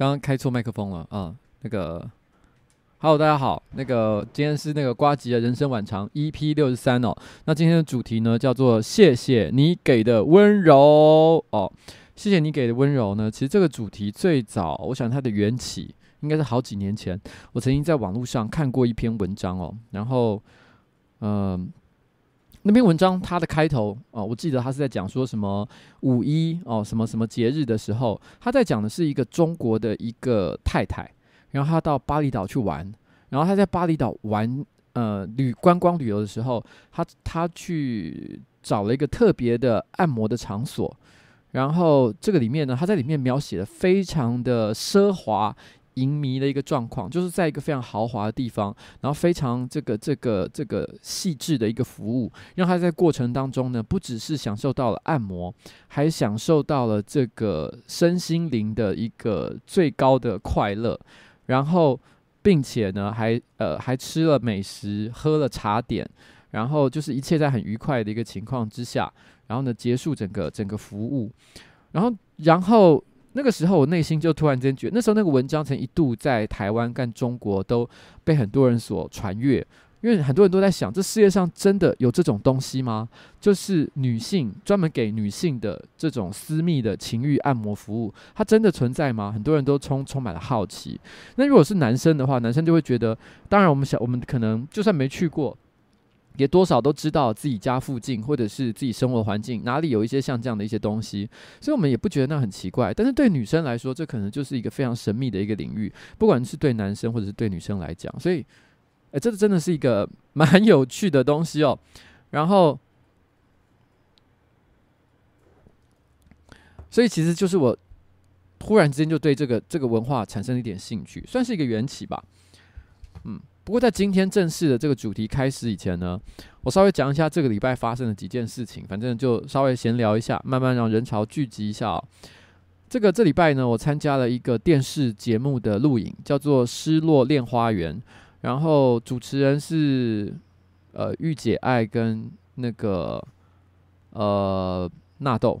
刚刚开错麦克风了啊！那个，Hello，大家好，那个今天是那个瓜吉的人生晚长 EP 六十三哦。那今天的主题呢叫做“谢谢你给的温柔”哦。谢谢你给的温柔呢，其实这个主题最早，我想它的缘起应该是好几年前，我曾经在网络上看过一篇文章哦，然后，嗯、那篇文章它的开头哦，我记得他是在讲说什么五一哦，什么什么节日的时候，他在讲的是一个中国的一个太太，然后他到巴厘岛去玩，然后他在巴厘岛玩呃旅观光旅游的时候，他他去找了一个特别的按摩的场所，然后这个里面呢，他在里面描写的非常的奢华。淫靡的一个状况，就是在一个非常豪华的地方，然后非常这个这个这个细致的一个服务，让他在过程当中呢，不只是享受到了按摩，还享受到了这个身心灵的一个最高的快乐，然后并且呢，还呃还吃了美食，喝了茶点，然后就是一切在很愉快的一个情况之下，然后呢结束整个整个服务，然后然后。那个时候，我内心就突然间觉得，那时候那个文章曾一度在台湾跟中国都被很多人所传阅，因为很多人都在想，这世界上真的有这种东西吗？就是女性专门给女性的这种私密的情欲按摩服务，它真的存在吗？很多人都充充满了好奇。那如果是男生的话，男生就会觉得，当然我们想，我们可能就算没去过，也多少都知道自己家附近或者是自己生活环境哪里有一些像这样的一些东西，所以我们也不觉得那很奇怪。但是对女生来说，这可能就是一个非常神秘的一个领域，不管是对男生或者是对女生来讲，所以。哎，这真的是一个蛮有趣的东西哦。然后，所以其实就是我突然之间就对这个这个文化产生了一点兴趣，算是一个缘起吧。嗯，不过在今天正式的这个主题开始以前呢，我稍微讲一下这个礼拜发生的几件事情，反正就稍微闲聊一下，慢慢让人潮聚集一下哦。这个这礼拜呢，我参加了一个电视节目的录影，叫做《失落恋花园》。然后主持人是呃御姐爱跟那个呃纳豆，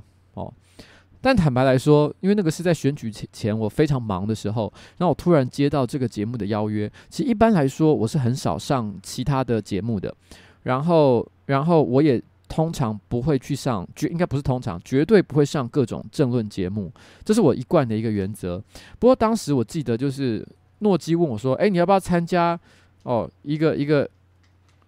但坦白来说，因为那个是在选举前前我非常忙的时候，然后我突然接到这个节目的邀约。其实一般来说我是很少上其他的节目的，然后然后我也通常不会去上，绝应该不是通常，绝对不会上各种政论节目，这是我一贯的一个原则。不过当时我记得就是。诺基问我说：“哎，你要不要参加？哦，一个一个，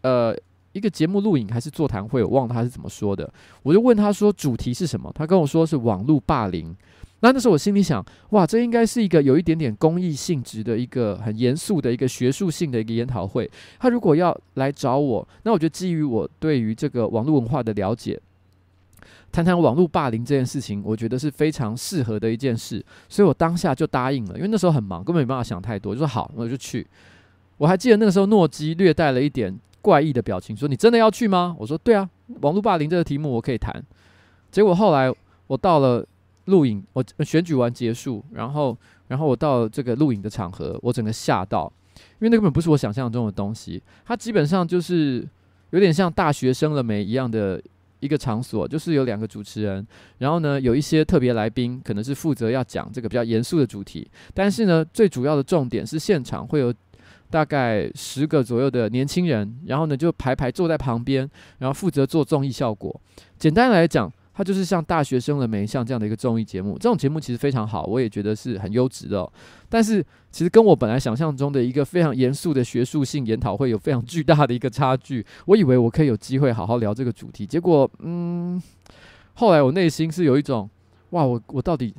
呃，一个节目录影还是座谈会？我忘了他是怎么说的。我就问他说主题是什么？他跟我说是网络霸凌。那那时候我心里想，哇，这应该是一个有一点点公益性质的一个很严肃的一个学术性的一个研讨会。他如果要来找我，那我就基于我对于这个网络文化的了解。”谈谈网络霸凌这件事情，我觉得是非常适合的一件事，所以我当下就答应了。因为那时候很忙，根本没办法想太多，就说好，那我就去。我还记得那个时候，诺基略带了一点怪异的表情，说：“你真的要去吗？”我说：“对啊，网络霸凌这个题目我可以谈。”结果后来我到了录影，我选举完结束，然后然后我到这个录影的场合，我整个吓到，因为那根本不是我想象中的东西，它基本上就是有点像大学生了没一样的。一个场所就是有两个主持人，然后呢，有一些特别来宾，可能是负责要讲这个比较严肃的主题，但是呢，最主要的重点是现场会有大概十个左右的年轻人，然后呢就排排坐在旁边，然后负责做综艺效果。简单来讲。它就是像大学生了没像这样的一个综艺节目，这种节目其实非常好，我也觉得是很优质的。但是其实跟我本来想象中的一个非常严肃的学术性研讨会有非常巨大的一个差距。我以为我可以有机会好好聊这个主题，结果嗯，后来我内心是有一种哇，我我到底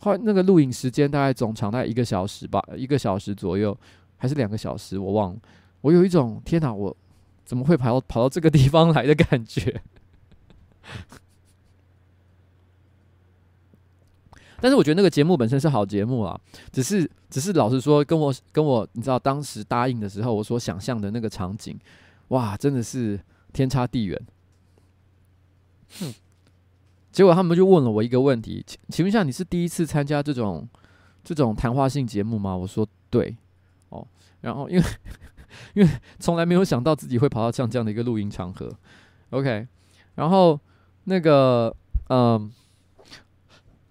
后来那个录影时间大概总长在一个小时吧，一个小时左右还是两个小时，我忘了。我有一种天哪，我怎么会跑到跑到这个地方来的感觉。但是我觉得那个节目本身是好节目啊，只是只是老实说，跟我跟我你知道当时答应的时候，我所想象的那个场景，哇，真的是天差地远。哼，结果他们就问了我一个问题，请请问一下，你是第一次参加这种这种谈话性节目吗？我说对，哦，然后因为因为从来没有想到自己会跑到像这样的一个录音场合，OK，然后那个嗯。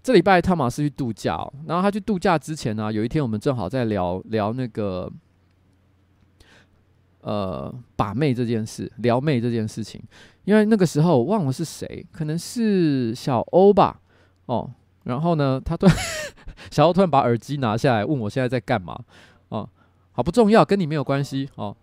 这礼拜汤马斯去度假，然后他去度假之前呢，有一天我们正好在聊聊那个呃把妹这件事，撩妹这件事情。因为那个时候我忘了是谁，可能是小欧吧，哦，然后呢，他突然 小欧突然把耳机拿下来，问我现在在干嘛，哦，好不重要，跟你没有关系哦。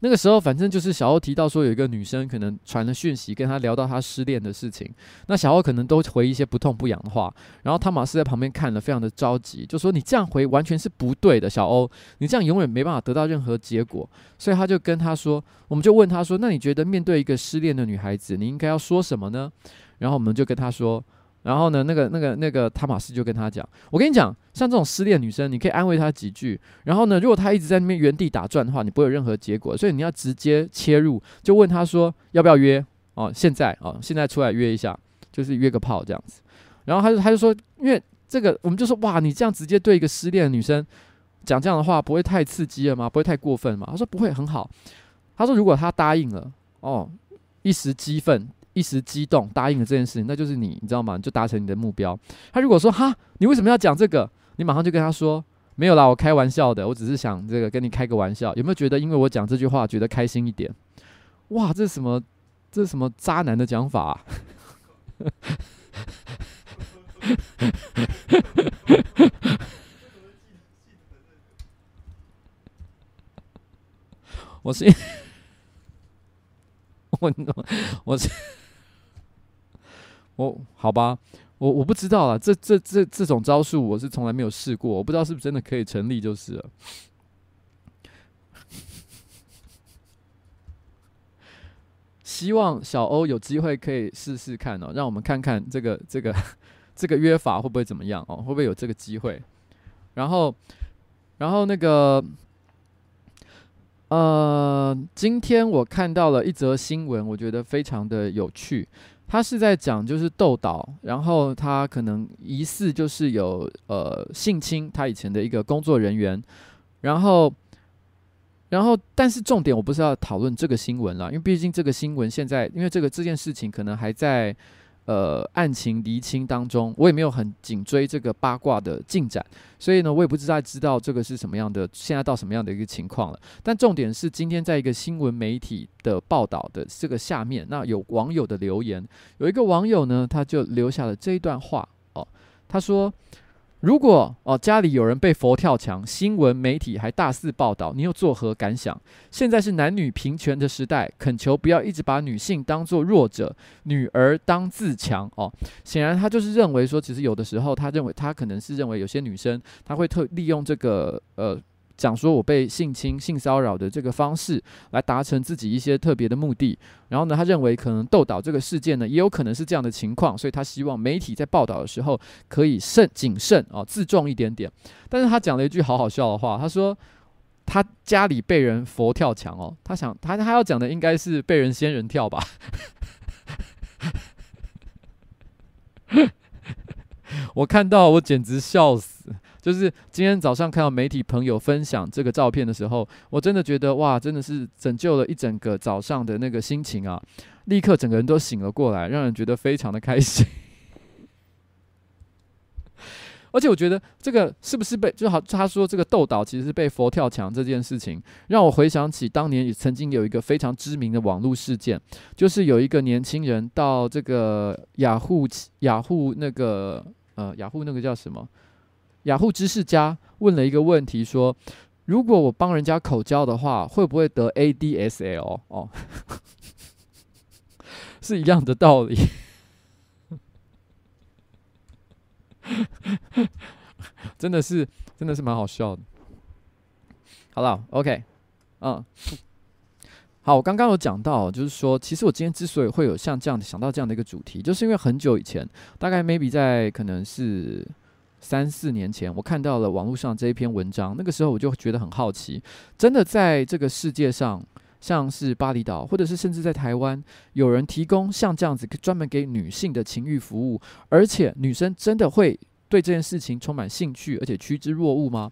那个时候，反正就是小欧提到说，有一个女生可能传了讯息跟他聊到他失恋的事情，那小欧可能都回一些不痛不痒的话，然后汤马斯在旁边看了，非常的着急，就说：“你这样回完全是不对的，小欧，你这样永远没办法得到任何结果。”所以他就跟他说，我们就问他说：“那你觉得面对一个失恋的女孩子，你应该要说什么呢？”然后我们就跟他说。然后呢，那个、那个、那个汤马斯就跟他讲：“我跟你讲，像这种失恋女生，你可以安慰她几句。然后呢，如果她一直在那边原地打转的话，你不会有任何结果。所以你要直接切入，就问她说要不要约哦？现在哦，现在出来约一下，就是约个炮这样子。然后他就他就说，因为这个，我们就说哇，你这样直接对一个失恋的女生讲这样的话，不会太刺激了吗？不会太过分吗？他说不会，很好。他说如果她答应了，哦，一时激愤。”一时激动答应了这件事情，那就是你，你知道吗？就达成你的目标。他如果说哈，你为什么要讲这个？你马上就跟他说，没有啦，我开玩笑的，我只是想这个跟你开个玩笑。有没有觉得因为我讲这句话觉得开心一点？哇，这是什么？这是什么渣男的讲法啊？我是 我我是我好吧，我我不知道啊，这这这这种招数我是从来没有试过，我不知道是不是真的可以成立，就是了。希望小欧有机会可以试试看哦，让我们看看这个这个 这个约法会不会怎么样哦，会不会有这个机会？然后，然后那个。呃，今天我看到了一则新闻，我觉得非常的有趣。他是在讲就是豆岛，然后他可能疑似就是有呃性侵他以前的一个工作人员，然后，然后但是重点我不是要讨论这个新闻了，因为毕竟这个新闻现在因为这个这件事情可能还在。呃，案情厘清当中，我也没有很紧追这个八卦的进展，所以呢，我也不知道知道这个是什么样的，现在到什么样的一个情况了。但重点是，今天在一个新闻媒体的报道的这个下面，那有网友的留言，有一个网友呢，他就留下了这一段话哦，他说。如果哦家里有人被佛跳墙，新闻媒体还大肆报道，你又作何感想？现在是男女平权的时代，恳求不要一直把女性当作弱者，女儿当自强哦。显然他就是认为说，其实有的时候他认为他可能是认为有些女生她会特利用这个呃。讲说我被性侵、性骚扰的这个方式来达成自己一些特别的目的，然后呢，他认为可能斗岛这个事件呢，也有可能是这样的情况，所以他希望媒体在报道的时候可以慎谨慎啊，自重一点点。但是他讲了一句好好笑的话，他说他家里被人佛跳墙哦，他想他他要讲的应该是被人仙人跳吧。我看到我简直笑死。就是今天早上看到媒体朋友分享这个照片的时候，我真的觉得哇，真的是拯救了一整个早上的那个心情啊！立刻整个人都醒了过来，让人觉得非常的开心。而且我觉得这个是不是被就好？他说这个豆岛其实是被佛跳墙这件事情，让我回想起当年也曾经有一个非常知名的网络事件，就是有一个年轻人到这个雅虎雅虎那个呃雅虎那个叫什么？雅虎知识家问了一个问题，说：“如果我帮人家口交的话，会不会得 ADSL？” 哦，是一样的道理，真的是，真的是蛮好笑的。好了，OK，嗯，好，我刚刚有讲到，就是说，其实我今天之所以会有像这样想到这样的一个主题，就是因为很久以前，大概 maybe 在可能是。三四年前，我看到了网络上这一篇文章，那个时候我就觉得很好奇，真的在这个世界上，像是巴厘岛，或者是甚至在台湾，有人提供像这样子专门给女性的情欲服务，而且女生真的会对这件事情充满兴趣，而且趋之若鹜吗？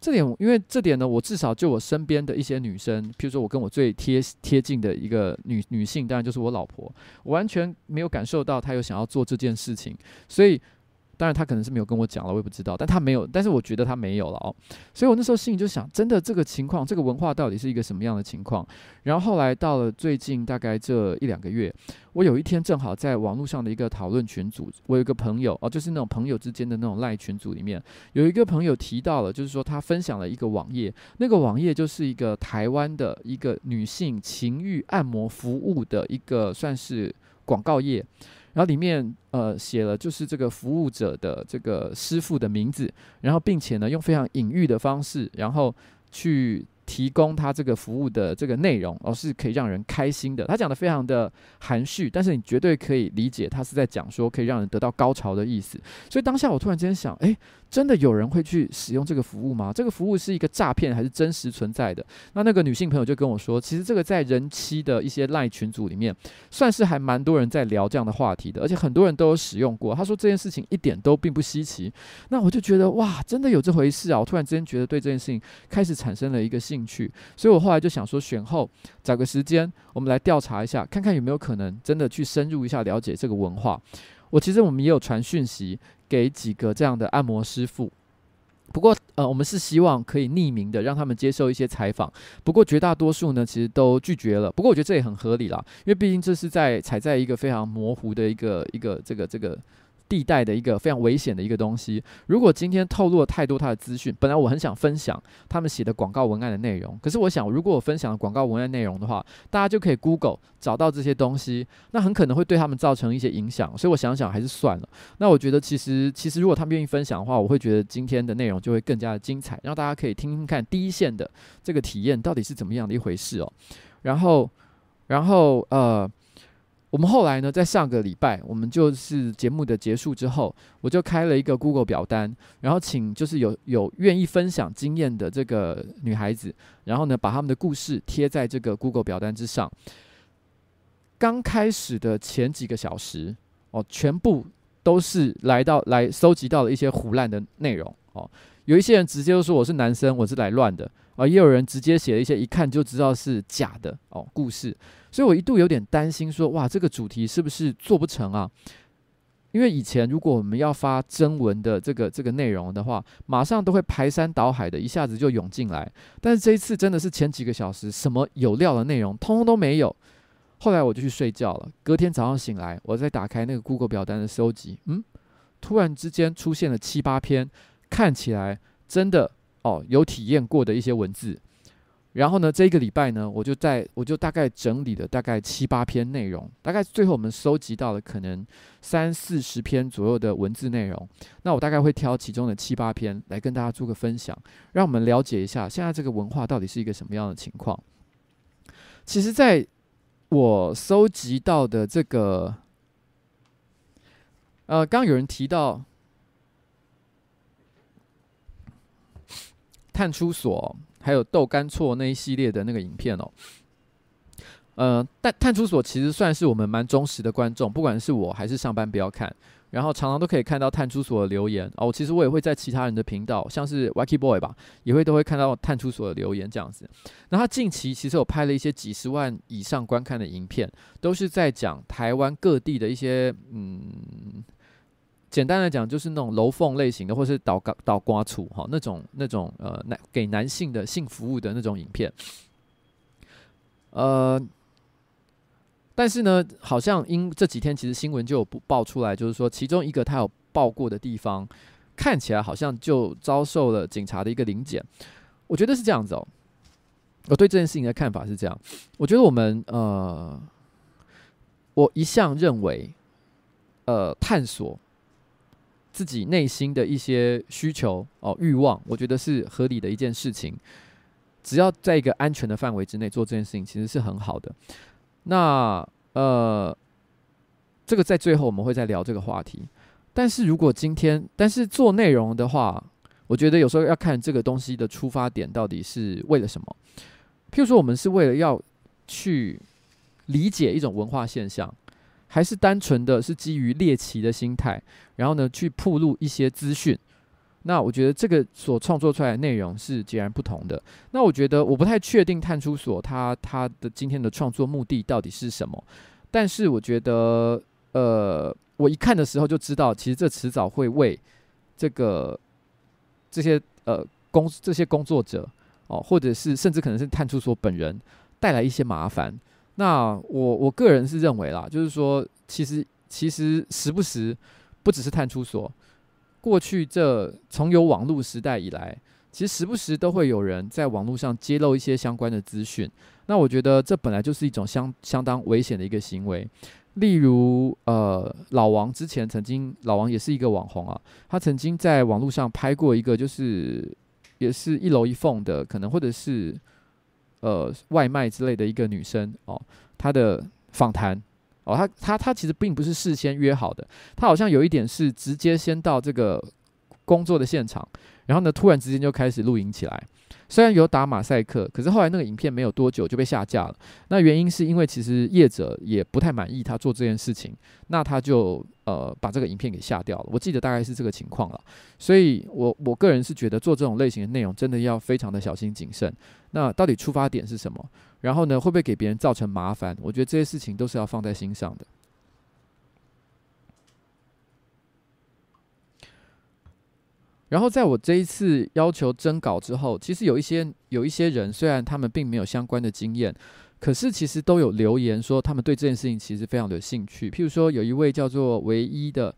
这点，因为这点呢，我至少就我身边的一些女生，譬如说我跟我最贴贴近的一个女女性，当然就是我老婆，我完全没有感受到她有想要做这件事情，所以。当然，他可能是没有跟我讲了，我也不知道。但他没有，但是我觉得他没有了哦。所以我那时候心里就想，真的这个情况，这个文化到底是一个什么样的情况？然后后来到了最近大概这一两个月，我有一天正好在网络上的一个讨论群组，我有一个朋友哦，就是那种朋友之间的那种赖群组里面，有一个朋友提到了，就是说他分享了一个网页，那个网页就是一个台湾的一个女性情欲按摩服务的一个算是广告页。然后里面呃写了就是这个服务者的这个师傅的名字，然后并且呢用非常隐喻的方式，然后去。提供他这个服务的这个内容，而是可以让人开心的。他讲的非常的含蓄，但是你绝对可以理解，他是在讲说可以让人得到高潮的意思。所以当下我突然间想，诶，真的有人会去使用这个服务吗？这个服务是一个诈骗还是真实存在的？那那个女性朋友就跟我说，其实这个在人妻的一些赖群组里面，算是还蛮多人在聊这样的话题的，而且很多人都有使用过。他说这件事情一点都并不稀奇。那我就觉得哇，真的有这回事啊！我突然之间觉得对这件事情开始产生了一个。兴趣，所以我后来就想说，选后找个时间，我们来调查一下，看看有没有可能真的去深入一下了解这个文化。我其实我们也有传讯息给几个这样的按摩师傅，不过，呃，我们是希望可以匿名的让他们接受一些采访。不过，绝大多数呢，其实都拒绝了。不过，我觉得这也很合理啦，因为毕竟这是在踩在一个非常模糊的一个一个这个这个。地带的一个非常危险的一个东西。如果今天透露了太多他的资讯，本来我很想分享他们写的广告文案的内容，可是我想，如果我分享广告文案内容的话，大家就可以 Google 找到这些东西，那很可能会对他们造成一些影响。所以我想想还是算了。那我觉得其实其实如果他们愿意分享的话，我会觉得今天的内容就会更加的精彩，让大家可以听听看第一线的这个体验到底是怎么样的一回事哦。然后，然后呃。我们后来呢，在上个礼拜，我们就是节目的结束之后，我就开了一个 Google 表单，然后请就是有有愿意分享经验的这个女孩子，然后呢，把他们的故事贴在这个 Google 表单之上。刚开始的前几个小时，哦，全部都是来到来搜集到了一些胡烂的内容，哦，有一些人直接就说我是男生，我是来乱的。啊，也有人直接写了一些一看就知道是假的哦故事，所以我一度有点担心说，哇，这个主题是不是做不成啊？因为以前如果我们要发征文的这个这个内容的话，马上都会排山倒海的一下子就涌进来，但是这一次真的是前几个小时什么有料的内容通通都没有。后来我就去睡觉了，隔天早上醒来，我再打开那个 Google 表单的收集，嗯，突然之间出现了七八篇，看起来真的。哦，有体验过的一些文字，然后呢，这一个礼拜呢，我就在我就大概整理了大概七八篇内容，大概最后我们收集到了可能三四十篇左右的文字内容。那我大概会挑其中的七八篇来跟大家做个分享，让我们了解一下现在这个文化到底是一个什么样的情况。其实，在我收集到的这个，呃，刚刚有人提到。探出所，还有豆干错那一系列的那个影片哦，呃，但探出所其实算是我们蛮忠实的观众，不管是我还是上班不要看，然后常常都可以看到探出所的留言哦。其实我也会在其他人的频道，像是 Wacky Boy 吧，也会都会看到探出所的留言这样子。那他近期其实有拍了一些几十万以上观看的影片，都是在讲台湾各地的一些嗯。简单来讲，就是那种楼凤类型的，或是倒倒刮处哈那种那种呃男给男性的性服务的那种影片。呃，但是呢，好像因这几天其实新闻就有爆出来，就是说其中一个他有爆过的地方，看起来好像就遭受了警察的一个临检。我觉得是这样子哦，我对这件事情的看法是这样。我觉得我们呃，我一向认为，呃，探索。自己内心的一些需求哦，欲望，我觉得是合理的一件事情。只要在一个安全的范围之内做这件事情，其实是很好的。那呃，这个在最后我们会再聊这个话题。但是如果今天，但是做内容的话，我觉得有时候要看这个东西的出发点到底是为了什么。譬如说，我们是为了要去理解一种文化现象。还是单纯的是基于猎奇的心态，然后呢，去曝露一些资讯。那我觉得这个所创作出来的内容是截然不同的。那我觉得我不太确定探出所他他的今天的创作目的到底是什么，但是我觉得，呃，我一看的时候就知道，其实这迟早会为这个这些呃工这些工作者哦，或者是甚至可能是探出所本人带来一些麻烦。那我我个人是认为啦，就是说，其实其实时不时，不只是探出所，过去这从有网络时代以来，其实时不时都会有人在网络上揭露一些相关的资讯。那我觉得这本来就是一种相相当危险的一个行为。例如，呃，老王之前曾经，老王也是一个网红啊，他曾经在网络上拍过一个，就是也是一楼一凤的，可能或者是。呃，外卖之类的一个女生哦，她的访谈哦，她她她其实并不是事先约好的，她好像有一点是直接先到这个工作的现场，然后呢，突然之间就开始录影起来。虽然有打马赛克，可是后来那个影片没有多久就被下架了。那原因是因为其实业者也不太满意他做这件事情，那他就呃把这个影片给下掉了。我记得大概是这个情况了。所以我我个人是觉得做这种类型的内容真的要非常的小心谨慎。那到底出发点是什么？然后呢，会不会给别人造成麻烦？我觉得这些事情都是要放在心上的。然后在我这一次要求征稿之后，其实有一些有一些人，虽然他们并没有相关的经验，可是其实都有留言说他们对这件事情其实非常的有兴趣。譬如说，有一位叫做唯一的。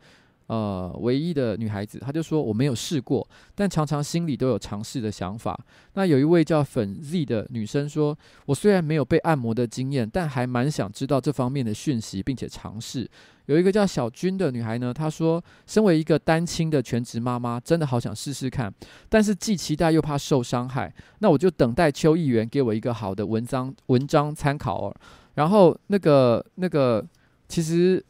呃，唯一的女孩子，她就说我没有试过，但常常心里都有尝试的想法。那有一位叫粉 Z 的女生说，我虽然没有被按摩的经验，但还蛮想知道这方面的讯息，并且尝试。有一个叫小君的女孩呢，她说，身为一个单亲的全职妈妈，真的好想试试看，但是既期待又怕受伤害。那我就等待邱议员给我一个好的文章文章参考哦。然后那个那个，其实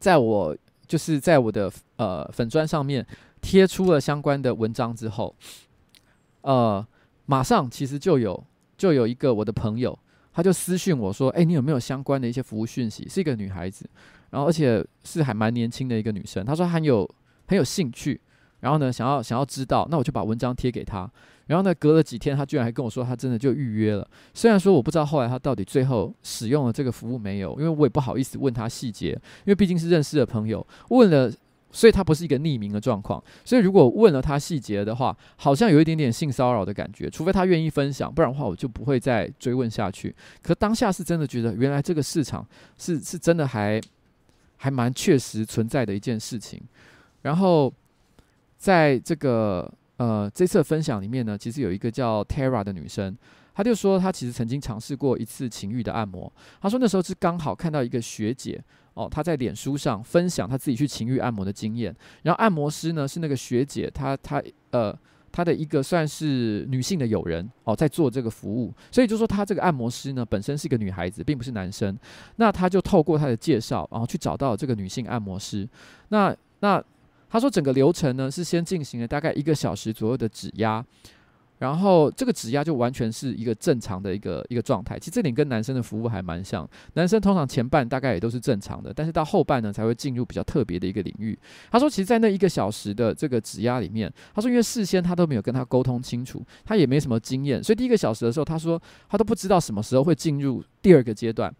在我。就是在我的呃粉砖上面贴出了相关的文章之后，呃，马上其实就有就有一个我的朋友，他就私讯我说：“哎，你有没有相关的一些服务讯息？”是一个女孩子，然后而且是还蛮年轻的一个女生。她说很有很有兴趣，然后呢想要想要知道，那我就把文章贴给他。然后呢，隔了几天，他居然还跟我说，他真的就预约了。虽然说我不知道后来他到底最后使用了这个服务没有，因为我也不好意思问他细节，因为毕竟是认识的朋友，问了，所以他不是一个匿名的状况。所以如果问了他细节的话，好像有一点点性骚扰的感觉，除非他愿意分享，不然的话我就不会再追问下去。可当下是真的觉得，原来这个市场是是真的还还蛮确实存在的一件事情。然后在这个。呃，这次分享里面呢，其实有一个叫 Tara 的女生，她就说她其实曾经尝试过一次情欲的按摩。她说那时候是刚好看到一个学姐哦，她在脸书上分享她自己去情欲按摩的经验。然后按摩师呢是那个学姐，她她呃她的一个算是女性的友人哦，在做这个服务。所以就说她这个按摩师呢本身是一个女孩子，并不是男生。那她就透过她的介绍，然后去找到这个女性按摩师。那那。他说，整个流程呢是先进行了大概一个小时左右的指压，然后这个指压就完全是一个正常的一个一个状态。其实这点跟男生的服务还蛮像，男生通常前半大概也都是正常的，但是到后半呢才会进入比较特别的一个领域。他说，其实，在那一个小时的这个指压里面，他说，因为事先他都没有跟他沟通清楚，他也没什么经验，所以第一个小时的时候，他说他都不知道什么时候会进入第二个阶段。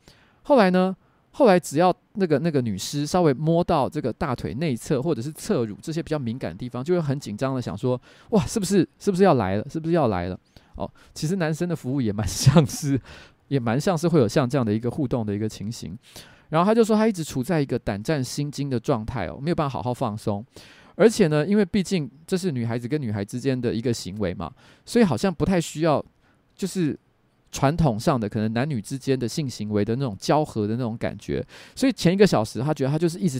后来呢？后来只要那个那个女尸稍微摸到这个大腿内侧或者是侧乳这些比较敏感的地方，就会很紧张的想说：哇，是不是是不是要来了？是不是要来了？哦，其实男生的服务也蛮像是，也蛮像是会有像这样的一个互动的一个情形。然后他就说他一直处在一个胆战心惊的状态哦，没有办法好好放松。而且呢，因为毕竟这是女孩子跟女孩之间的一个行为嘛，所以好像不太需要就是。传统上的可能男女之间的性行为的那种交合的那种感觉，所以前一个小时他觉得他就是一直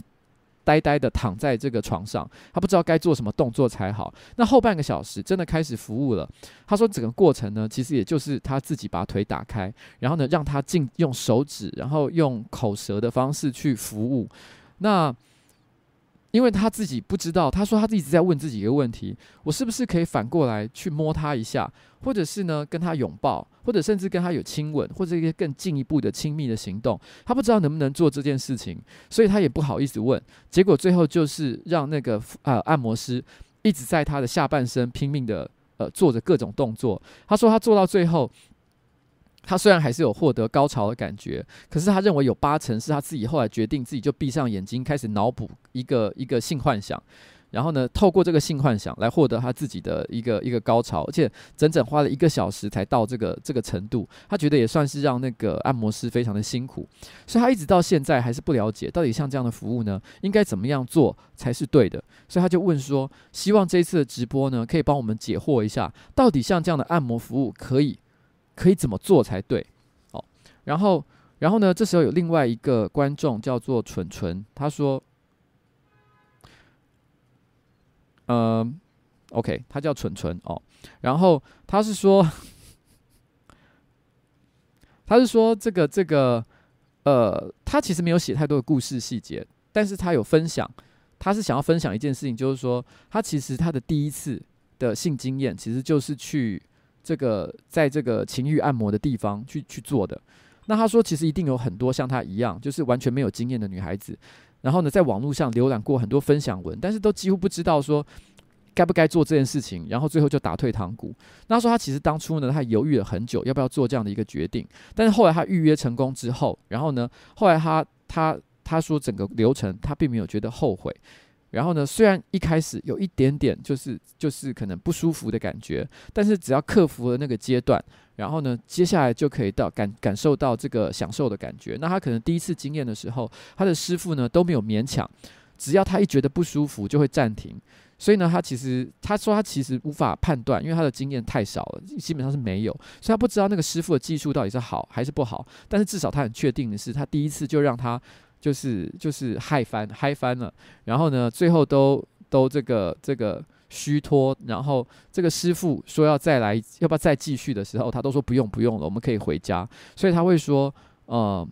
呆呆的躺在这个床上，他不知道该做什么动作才好。那后半个小时真的开始服务了，他说整个过程呢，其实也就是他自己把腿打开，然后呢让他进用手指，然后用口舌的方式去服务。那因为他自己不知道，他说他一直在问自己一个问题：我是不是可以反过来去摸他一下，或者是呢跟他拥抱，或者甚至跟他有亲吻，或者一些更进一步的亲密的行动？他不知道能不能做这件事情，所以他也不好意思问。结果最后就是让那个呃按摩师一直在他的下半身拼命的呃做着各种动作。他说他做到最后。他虽然还是有获得高潮的感觉，可是他认为有八成是他自己后来决定自己就闭上眼睛，开始脑补一个一个性幻想，然后呢，透过这个性幻想来获得他自己的一个一个高潮，而且整整花了一个小时才到这个这个程度。他觉得也算是让那个按摩师非常的辛苦，所以他一直到现在还是不了解到底像这样的服务呢，应该怎么样做才是对的。所以他就问说，希望这一次的直播呢，可以帮我们解惑一下，到底像这样的按摩服务可以。可以怎么做才对？哦，然后，然后呢？这时候有另外一个观众叫做蠢蠢，他说：“呃，OK，他叫蠢蠢哦。然后他是说，他是说这个这个，呃，他其实没有写太多的故事细节，但是他有分享，他是想要分享一件事情，就是说，他其实他的第一次的性经验，其实就是去。”这个在这个情欲按摩的地方去去做的，那他说其实一定有很多像他一样，就是完全没有经验的女孩子，然后呢，在网络上浏览过很多分享文，但是都几乎不知道说该不该做这件事情，然后最后就打退堂鼓。那他说他其实当初呢，他犹豫了很久，要不要做这样的一个决定，但是后来他预约成功之后，然后呢，后来他他他说整个流程他并没有觉得后悔。然后呢，虽然一开始有一点点就是就是可能不舒服的感觉，但是只要克服了那个阶段，然后呢，接下来就可以到感感受到这个享受的感觉。那他可能第一次经验的时候，他的师傅呢都没有勉强，只要他一觉得不舒服就会暂停。所以呢，他其实他说他其实无法判断，因为他的经验太少了，基本上是没有，所以他不知道那个师傅的技术到底是好还是不好。但是至少他很确定的是，他第一次就让他就是就是嗨翻嗨翻了，然后呢，最后都都这个这个虚脱，然后这个师傅说要再来，要不要再继续的时候，他都说不用不用了，我们可以回家。所以他会说，呃，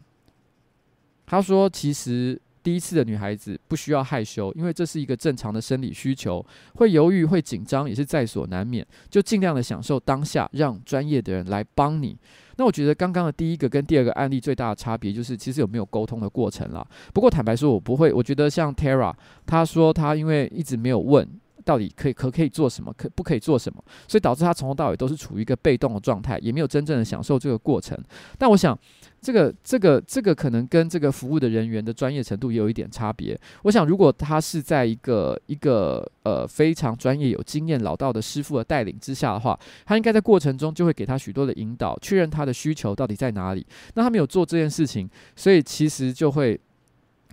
他说其实。第一次的女孩子不需要害羞，因为这是一个正常的生理需求，会犹豫、会紧张也是在所难免，就尽量的享受当下，让专业的人来帮你。那我觉得刚刚的第一个跟第二个案例最大的差别就是，其实有没有沟通的过程啦。不过坦白说，我不会，我觉得像 Tara，他说他因为一直没有问。到底可以可可以做什么，可不可以做什么？所以导致他从头到尾都是处于一个被动的状态，也没有真正的享受这个过程。但我想，这个这个这个可能跟这个服务的人员的专业程度也有一点差别。我想，如果他是在一个一个呃非常专业、有经验、老道的师傅的带领之下的话，他应该在过程中就会给他许多的引导，确认他的需求到底在哪里。那他没有做这件事情，所以其实就会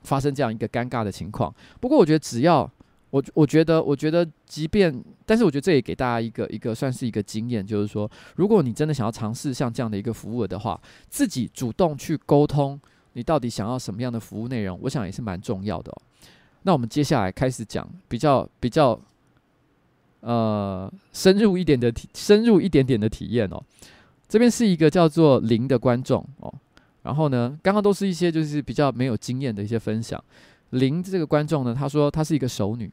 发生这样一个尴尬的情况。不过，我觉得只要我我觉得，我觉得，即便，但是我觉得这也给大家一个一个算是一个经验，就是说，如果你真的想要尝试像这样的一个服务的话，自己主动去沟通，你到底想要什么样的服务内容，我想也是蛮重要的哦。那我们接下来开始讲比较比较，呃，深入一点的体，深入一点点的体验哦。这边是一个叫做零的观众哦，然后呢，刚刚都是一些就是比较没有经验的一些分享。林这个观众呢，他说他是一个熟女。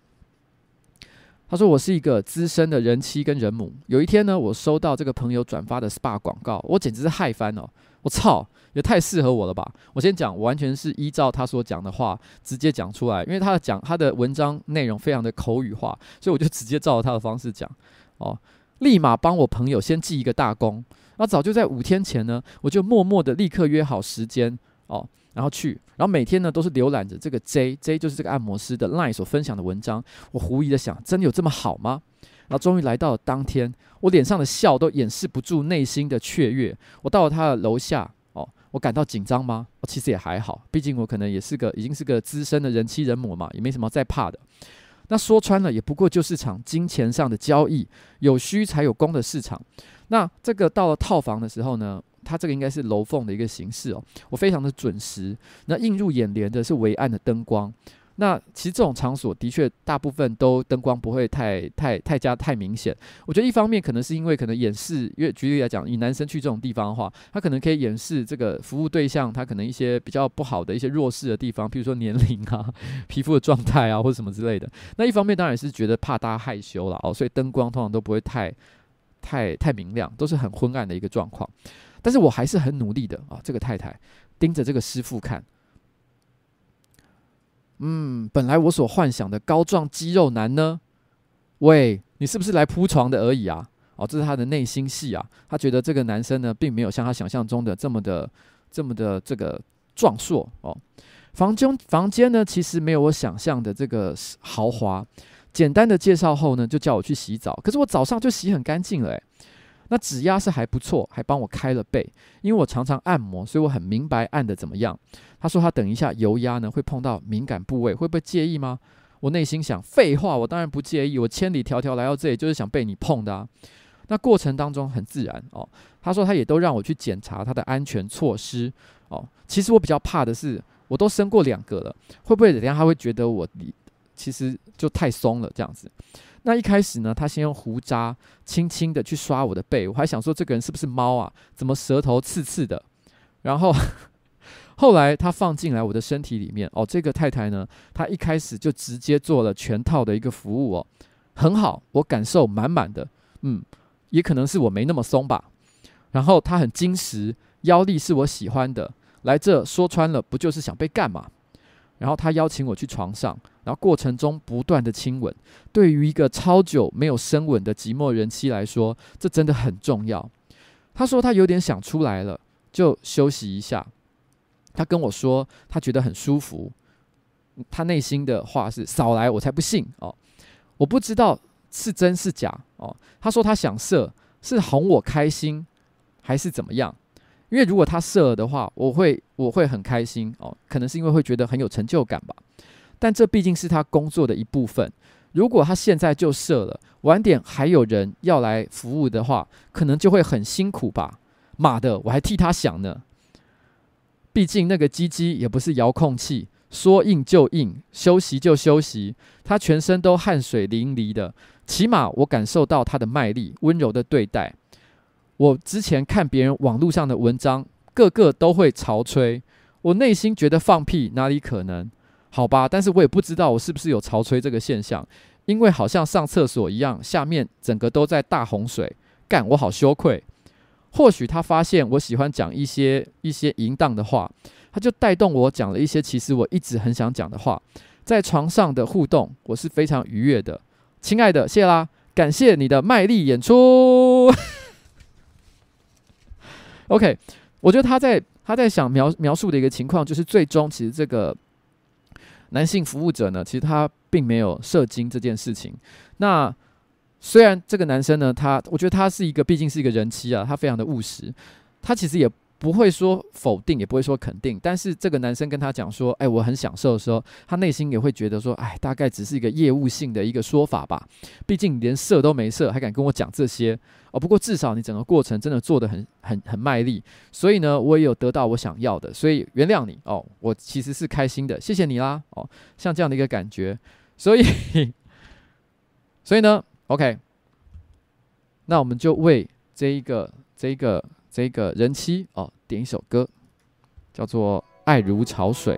他说我是一个资深的人妻跟人母。有一天呢，我收到这个朋友转发的 SPA 广告，我简直是嗨翻了。我操，也太适合我了吧！我先讲，完全是依照他所讲的话直接讲出来，因为他的讲他的文章内容非常的口语化，所以我就直接照着他的方式讲。哦，立马帮我朋友先记一个大功。那早就在五天前呢，我就默默的立刻约好时间。哦。然后去，然后每天呢都是浏览着这个 J J 就是这个按摩师的 Line 所分享的文章。我狐疑的想，真的有这么好吗？然后终于来到了当天，我脸上的笑都掩饰不住内心的雀跃。我到了他的楼下，哦，我感到紧张吗？哦，其实也还好，毕竟我可能也是个已经是个资深的人妻人母嘛，也没什么再怕的。那说穿了，也不过就是场金钱上的交易，有需才有供的市场。那这个到了套房的时候呢？它这个应该是楼凤的一个形式哦，我非常的准时。那映入眼帘的是微暗的灯光。那其实这种场所的确大部分都灯光不会太太太加太明显。我觉得一方面可能是因为可能掩饰，因为举例来讲，以男生去这种地方的话，他可能可以掩饰这个服务对象他可能一些比较不好的一些弱势的地方，比如说年龄啊、皮肤的状态啊或者什么之类的。那一方面当然是觉得怕大家害羞了哦，所以灯光通常都不会太太太明亮，都是很昏暗的一个状况。但是我还是很努力的啊！这个太太盯着这个师傅看，嗯，本来我所幻想的高壮肌肉男呢？喂，你是不是来铺床的而已啊？哦，这是他的内心戏啊！他觉得这个男生呢，并没有像他想象中的这么的、这么的这个壮硕哦。房间房间呢，其实没有我想象的这个豪华。简单的介绍后呢，就叫我去洗澡。可是我早上就洗很干净了，诶。那指压是还不错，还帮我开了背，因为我常常按摩，所以我很明白按得怎么样。他说他等一下油压呢会碰到敏感部位，会不会介意吗？我内心想，废话，我当然不介意，我千里迢迢来到这里就是想被你碰的啊。那过程当中很自然哦。他说他也都让我去检查他的安全措施哦。其实我比较怕的是，我都生过两个了，会不会等下他会觉得我其实就太松了这样子？那一开始呢，他先用胡渣轻轻的去刷我的背，我还想说这个人是不是猫啊？怎么舌头刺刺的？然后 后来他放进来我的身体里面，哦，这个太太呢，她一开始就直接做了全套的一个服务哦，很好，我感受满满的，嗯，也可能是我没那么松吧。然后他很精实，腰力是我喜欢的，来这说穿了不就是想被干嘛？然后他邀请我去床上。然后过程中不断的亲吻，对于一个超久没有深吻的寂寞人妻来说，这真的很重要。他说他有点想出来了，就休息一下。他跟我说他觉得很舒服。他内心的话是少来，我才不信哦。我不知道是真是假哦。他说他想射，是哄我开心，还是怎么样？因为如果他射了的话，我会我会很开心哦。可能是因为会觉得很有成就感吧。但这毕竟是他工作的一部分。如果他现在就射了，晚点还有人要来服务的话，可能就会很辛苦吧。妈的，我还替他想呢。毕竟那个鸡鸡也不是遥控器，说硬就硬，休息就休息。他全身都汗水淋漓的，起码我感受到他的卖力，温柔的对待。我之前看别人网络上的文章，个个都会潮吹，我内心觉得放屁，哪里可能？好吧，但是我也不知道我是不是有潮吹这个现象，因为好像上厕所一样，下面整个都在大洪水，干我好羞愧。或许他发现我喜欢讲一些一些淫荡的话，他就带动我讲了一些其实我一直很想讲的话，在床上的互动我是非常愉悦的。亲爱的，谢啦，感谢你的卖力演出。OK，我觉得他在他在想描描述的一个情况，就是最终其实这个。男性服务者呢，其实他并没有射精这件事情。那虽然这个男生呢，他我觉得他是一个，毕竟是一个人妻啊，他非常的务实，他其实也。不会说否定，也不会说肯定，但是这个男生跟他讲说：“哎，我很享受的时候，他内心也会觉得说：哎，大概只是一个业务性的一个说法吧。毕竟连射都没射，还敢跟我讲这些哦。不过至少你整个过程真的做得很很很卖力，所以呢，我也有得到我想要的，所以原谅你哦。我其实是开心的，谢谢你啦哦。像这样的一个感觉，所以 所以呢，OK，那我们就为这一个这一个这个人妻哦。”点一首歌，叫做《爱如潮水》。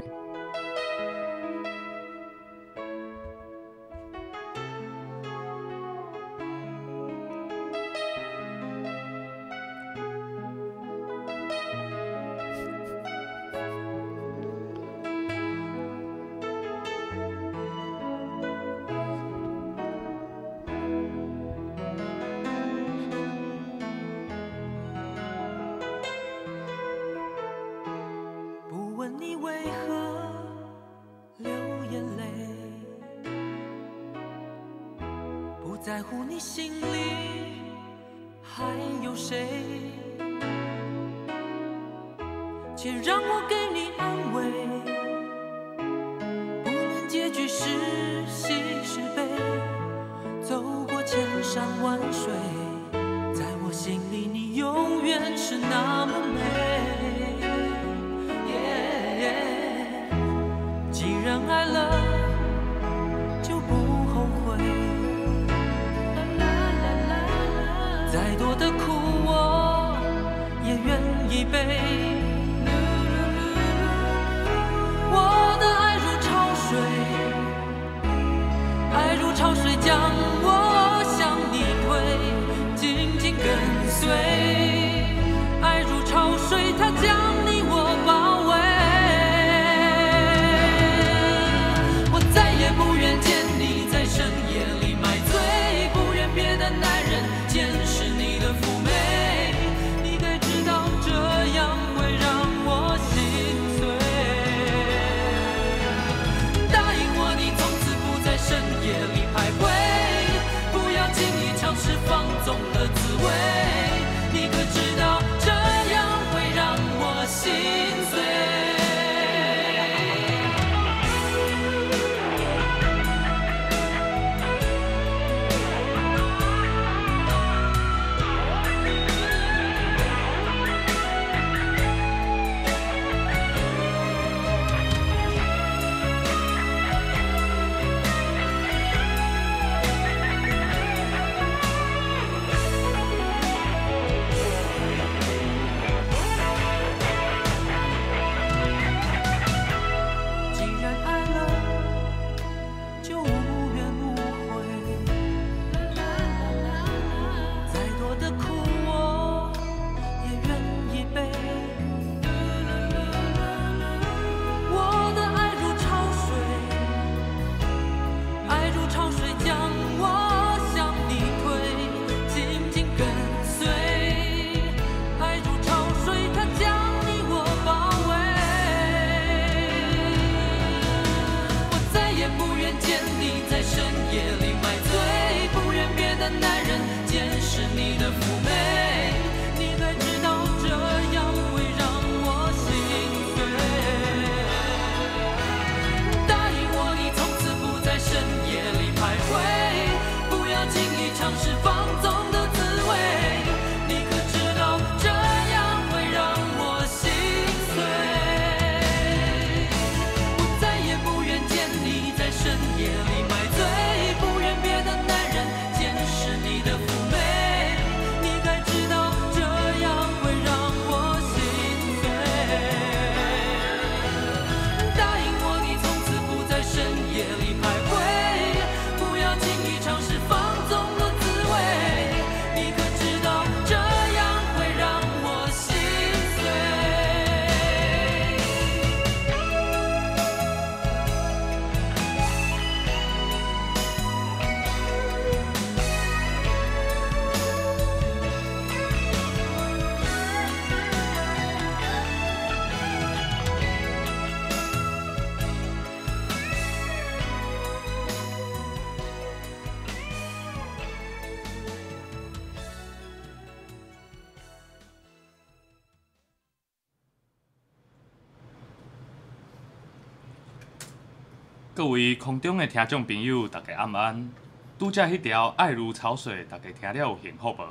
各位空中的听众朋友，大家晚安。拄则迄条《爱如潮水》，大家听了有幸福无？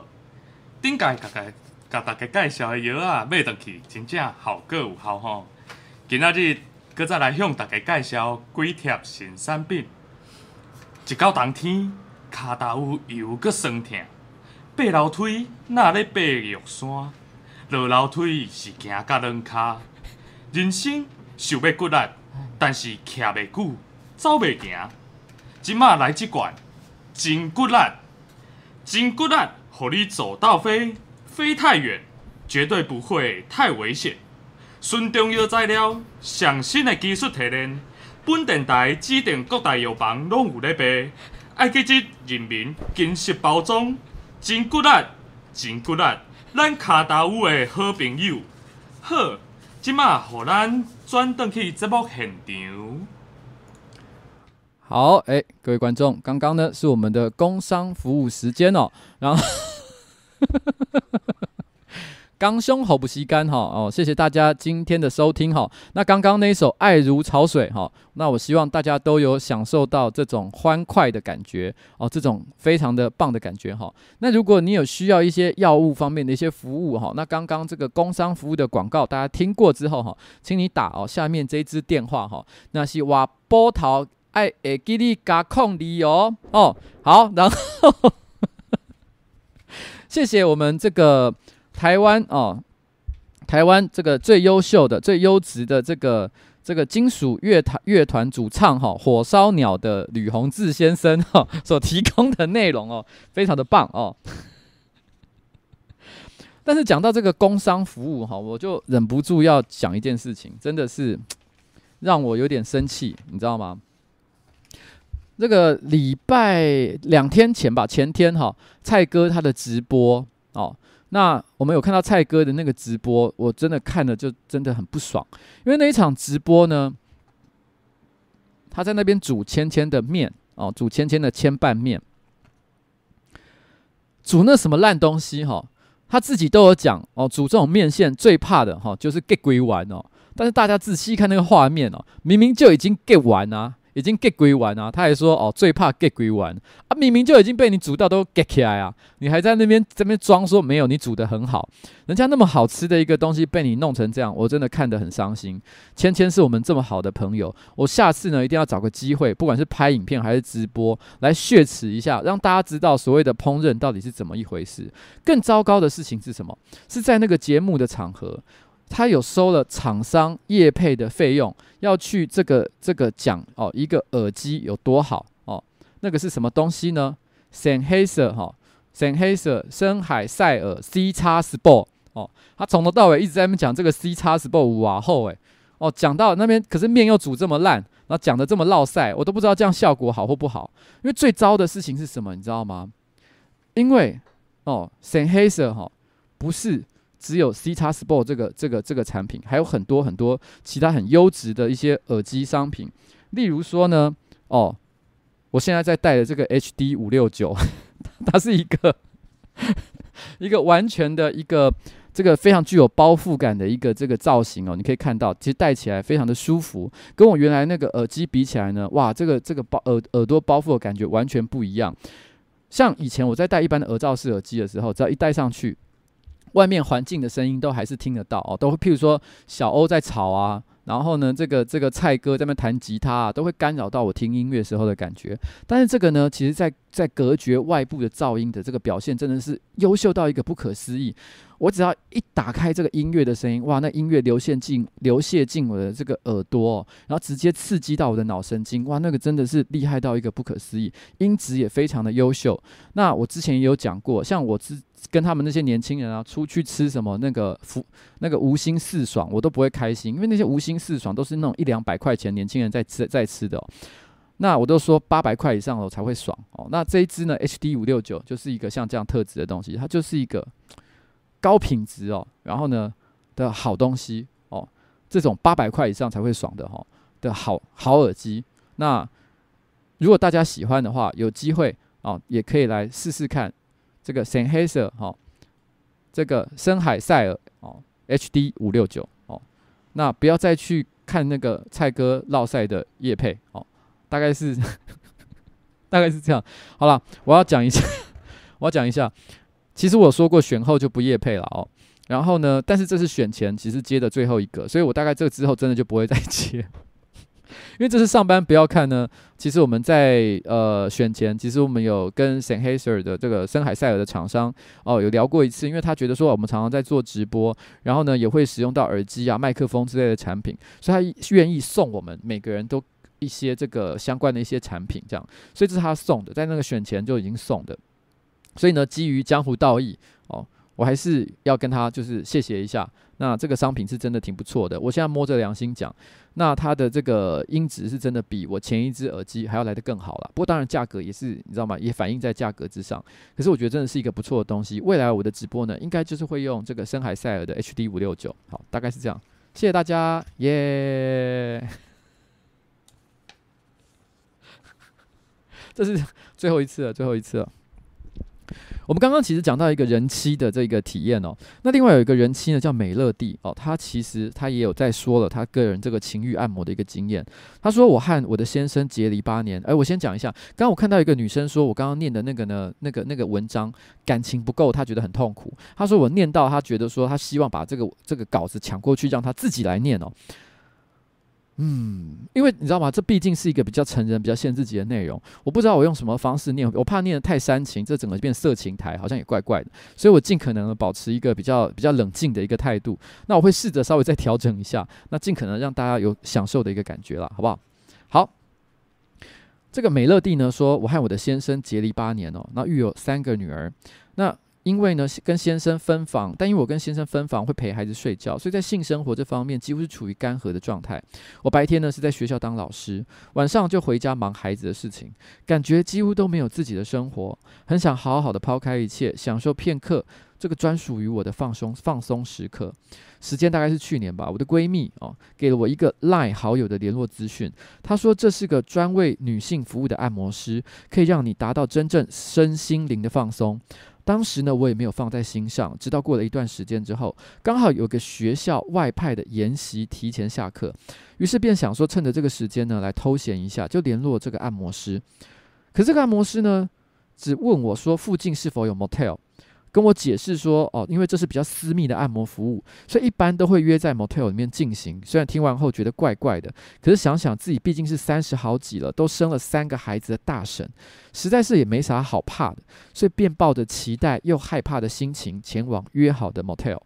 顶届大家甲大家介绍的药啊，买转去真正效果有效吼。今仔日搁再来向大家介绍几贴新产品。一到冬天，骹踏有又搁酸痛，爬楼梯若咧爬玉山，落楼梯是行甲软骹。人生想要骨力，但是徛袂久。走袂行，即马来即罐真骨力，真骨力，互你走到飞，飞太远，绝对不会太危险。纯中药材料，上新的技术提炼，本电台指定各大药房拢有咧卖。爱记得人民金色包装，真骨力，真骨力，咱卡达乌的好朋友。好，即马互咱转转去节目现场。好，哎，各位观众，刚刚呢是我们的工商服务时间哦，然后 刚胸口不吸干哈哦，谢谢大家今天的收听哈。那刚刚那一首《爱如潮水》哈，那我希望大家都有享受到这种欢快的感觉哦，这种非常的棒的感觉哈。那如果你有需要一些药物方面的一些服务哈，那刚刚这个工商服务的广告大家听过之后哈，请你打哦下面这一支电话哈，那是挖波涛。哎，会记你加控你哦哦，好，然后谢谢我们这个台湾哦，台湾这个最优秀的、最优质的这个这个金属乐团乐团主唱哈，火烧鸟的吕宏志先生哈所提供的内容哦，非常的棒哦。但是讲到这个工商服务哈，我就忍不住要讲一件事情，真的是让我有点生气，你知道吗？这个礼拜两天前吧，前天哈，蔡哥他的直播哦，那我们有看到蔡哥的那个直播，我真的看了就真的很不爽，因为那一场直播呢，他在那边煮千千的面哦，煮千千的千拌面，煮那什么烂东西哈，他自己都有讲哦，煮这种面线最怕的哈就是 get 归完哦，但是大家仔细看那个画面哦，明明就已经 get 完啊。已经 get 归完啊！他还说哦，最怕 get 归完啊！明明就已经被你煮到都 get 起来啊！你还在那边这边装说没有，你煮得很好，人家那么好吃的一个东西被你弄成这样，我真的看得很伤心。芊芊是我们这么好的朋友，我下次呢一定要找个机会，不管是拍影片还是直播，来血耻一下，让大家知道所谓的烹饪到底是怎么一回事。更糟糕的事情是什么？是在那个节目的场合。他有收了厂商业配的费用，要去这个这个讲哦，一个耳机有多好哦，那个是什么东西呢？Sennheiser 哈，Sennheiser 深海赛尔 C 叉 Sport 哦，他从头到尾一直在那边讲这个 C 叉 Sport 哇后诶哦，讲到那边可是面又煮这么烂，然后讲得这么落赛，我都不知道这样效果好或不好。因为最糟的事情是什么，你知道吗？因为哦，Sennheiser 哈不是。只有 C 叉 Sport 这个这个这个产品，还有很多很多其他很优质的一些耳机商品。例如说呢，哦，我现在在戴的这个 HD 五六九，它是一个一个完全的一个这个非常具有包覆感的一个这个造型哦。你可以看到，其实戴起来非常的舒服，跟我原来那个耳机比起来呢，哇，这个这个包耳耳朵包覆的感觉完全不一样。像以前我在戴一般的耳罩式耳机的时候，只要一戴上去。外面环境的声音都还是听得到哦，都会譬如说小欧在吵啊，然后呢，这个这个蔡哥在那弹吉他啊，都会干扰到我听音乐时候的感觉。但是这个呢，其实在在隔绝外部的噪音的这个表现，真的是优秀到一个不可思议。我只要一打开这个音乐的声音，哇，那音乐流线进流泻进我的这个耳朵，然后直接刺激到我的脑神经，哇，那个真的是厉害到一个不可思议，音质也非常的优秀。那我之前也有讲过，像我之。跟他们那些年轻人啊，出去吃什么那个福那个无心四爽，我都不会开心，因为那些无心四爽都是那种一两百块钱年轻人在吃在吃的哦。那我都说八百块以上我才会爽哦。那这一支呢，HD 五六九就是一个像这样特质的东西，它就是一个高品质哦，然后呢的好东西哦，这种八百块以上才会爽的、哦、的好好耳机。那如果大家喜欢的话，有机会哦，也可以来试试看。这个 s e n h e s e r 哈，这个深海赛尔哦，HD 五六九哦，那不要再去看那个蔡哥绕赛的叶配哦，大概是 大概是这样。好了，我要讲一下，我要讲一下。其实我说过选后就不叶配了哦。然后呢，但是这是选前，其实接的最后一个，所以我大概这之后真的就不会再接。因为这是上班不要看呢。其实我们在呃选前，其实我们有跟 Sennheiser 的这个森海塞尔的厂商哦有聊过一次，因为他觉得说我们常常在做直播，然后呢也会使用到耳机啊、麦克风之类的产品，所以他愿意送我们每个人都一些这个相关的一些产品，这样，所以这是他送的，在那个选前就已经送的。所以呢，基于江湖道义哦，我还是要跟他就是谢谢一下。那这个商品是真的挺不错的，我现在摸着良心讲，那它的这个音质是真的比我前一只耳机还要来得更好了。不过当然价格也是你知道吗？也反映在价格之上。可是我觉得真的是一个不错的东西。未来我的直播呢，应该就是会用这个深海塞尔的 HD 五六九。好，大概是这样。谢谢大家，耶、这是最后一次了，最后一次了。我们刚刚其实讲到一个人妻的这个体验哦，那另外有一个人妻呢，叫美乐蒂哦，他其实他也有在说了他个人这个情欲按摩的一个经验。他说：“我和我的先生结离八年。”哎，我先讲一下，刚刚我看到一个女生说，我刚刚念的那个呢，那个那个文章感情不够，她觉得很痛苦。她说我念到，她觉得说她希望把这个这个稿子抢过去，让她自己来念哦。嗯，因为你知道吗？这毕竟是一个比较成人、比较限制级的内容。我不知道我用什么方式念，我怕念得太煽情，这整个变色情台，好像也怪怪的。所以我尽可能的保持一个比较比较冷静的一个态度。那我会试着稍微再调整一下，那尽可能让大家有享受的一个感觉啦，好不好？好，这个美乐蒂呢说，我和我的先生结离八年哦，那育有三个女儿，因为呢，跟先生分房，但因为我跟先生分房会陪孩子睡觉，所以在性生活这方面几乎是处于干涸的状态。我白天呢是在学校当老师，晚上就回家忙孩子的事情，感觉几乎都没有自己的生活。很想好好的抛开一切，享受片刻这个专属于我的放松放松时刻。时间大概是去年吧。我的闺蜜哦给了我一个 LINE 好友的联络资讯，她说这是个专为女性服务的按摩师，可以让你达到真正身心灵的放松。当时呢，我也没有放在心上。直到过了一段时间之后，刚好有个学校外派的研习提前下课，于是便想说，趁着这个时间呢，来偷闲一下，就联络这个按摩师。可这个按摩师呢，只问我说附近是否有 motel。跟我解释说，哦，因为这是比较私密的按摩服务，所以一般都会约在 motel 里面进行。虽然听完后觉得怪怪的，可是想想自己毕竟是三十好几了，都生了三个孩子的大婶，实在是也没啥好怕的，所以便抱着期待又害怕的心情前往约好的 motel。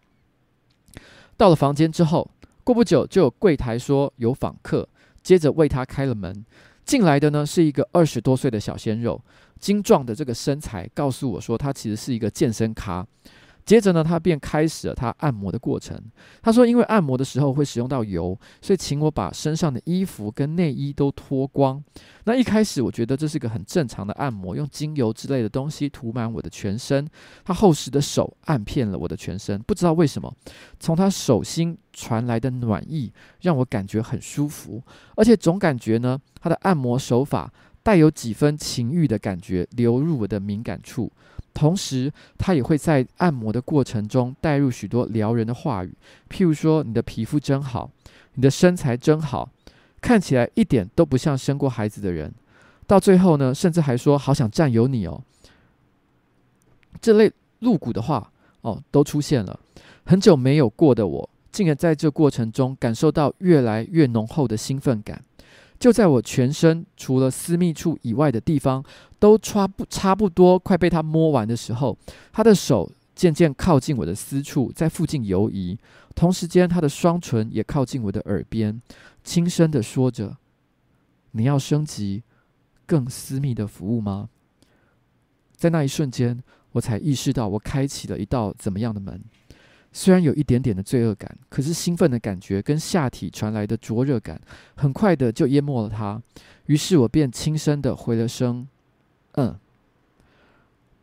到了房间之后，过不久就有柜台说有访客，接着为他开了门。进来的呢是一个二十多岁的小鲜肉。精壮的这个身材告诉我说，他其实是一个健身咖。接着呢，他便开始了他按摩的过程。他说，因为按摩的时候会使用到油，所以请我把身上的衣服跟内衣都脱光。那一开始我觉得这是个很正常的按摩，用精油之类的东西涂满我的全身。他厚实的手按遍了我的全身，不知道为什么，从他手心传来的暖意让我感觉很舒服，而且总感觉呢，他的按摩手法。带有几分情欲的感觉流入我的敏感处，同时他也会在按摩的过程中带入许多撩人的话语，譬如说：“你的皮肤真好，你的身材真好，看起来一点都不像生过孩子的人。”到最后呢，甚至还说：“好想占有你哦。”这类露骨的话哦，都出现了。很久没有过的我，竟然在这过程中感受到越来越浓厚的兴奋感。就在我全身除了私密处以外的地方都差不差不多快被他摸完的时候，他的手渐渐靠近我的私处，在附近游移。同时间，他的双唇也靠近我的耳边，轻声地说着：“你要升级更私密的服务吗？”在那一瞬间，我才意识到我开启了一道怎么样的门。虽然有一点点的罪恶感，可是兴奋的感觉跟下体传来的灼热感，很快的就淹没了它。于是我便轻声的回了声“嗯”。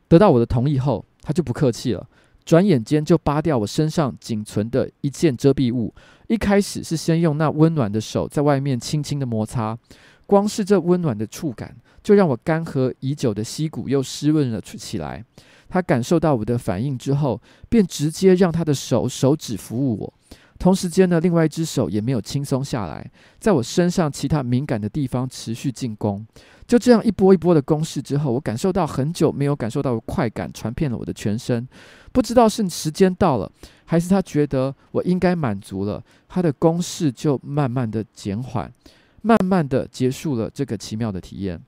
得到我的同意后，他就不客气了，转眼间就扒掉我身上仅存的一件遮蔽物。一开始是先用那温暖的手在外面轻轻的摩擦，光是这温暖的触感，就让我干涸已久的溪谷又湿润了起来。他感受到我的反应之后，便直接让他的手手指服务我。同时间呢，另外一只手也没有轻松下来，在我身上其他敏感的地方持续进攻。就这样一波一波的攻势之后，我感受到很久没有感受到的快感传遍了我的全身。不知道是时间到了，还是他觉得我应该满足了，他的攻势就慢慢的减缓，慢慢的结束了这个奇妙的体验。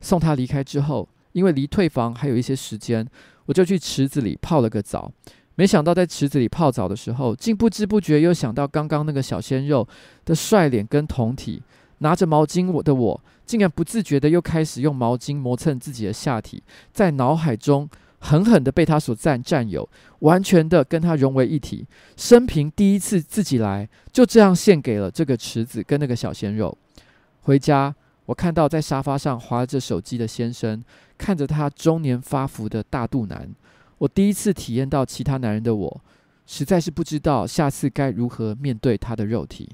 送他离开之后，因为离退房还有一些时间，我就去池子里泡了个澡。没想到在池子里泡澡的时候，竟不知不觉又想到刚刚那个小鲜肉的帅脸跟胴体。拿着毛巾我的我，竟然不自觉的又开始用毛巾磨蹭自己的下体，在脑海中狠狠的被他所占占有，完全的跟他融为一体。生平第一次自己来，就这样献给了这个池子跟那个小鲜肉。回家。我看到在沙发上划着手机的先生，看着他中年发福的大肚腩，我第一次体验到其他男人的我，实在是不知道下次该如何面对他的肉体。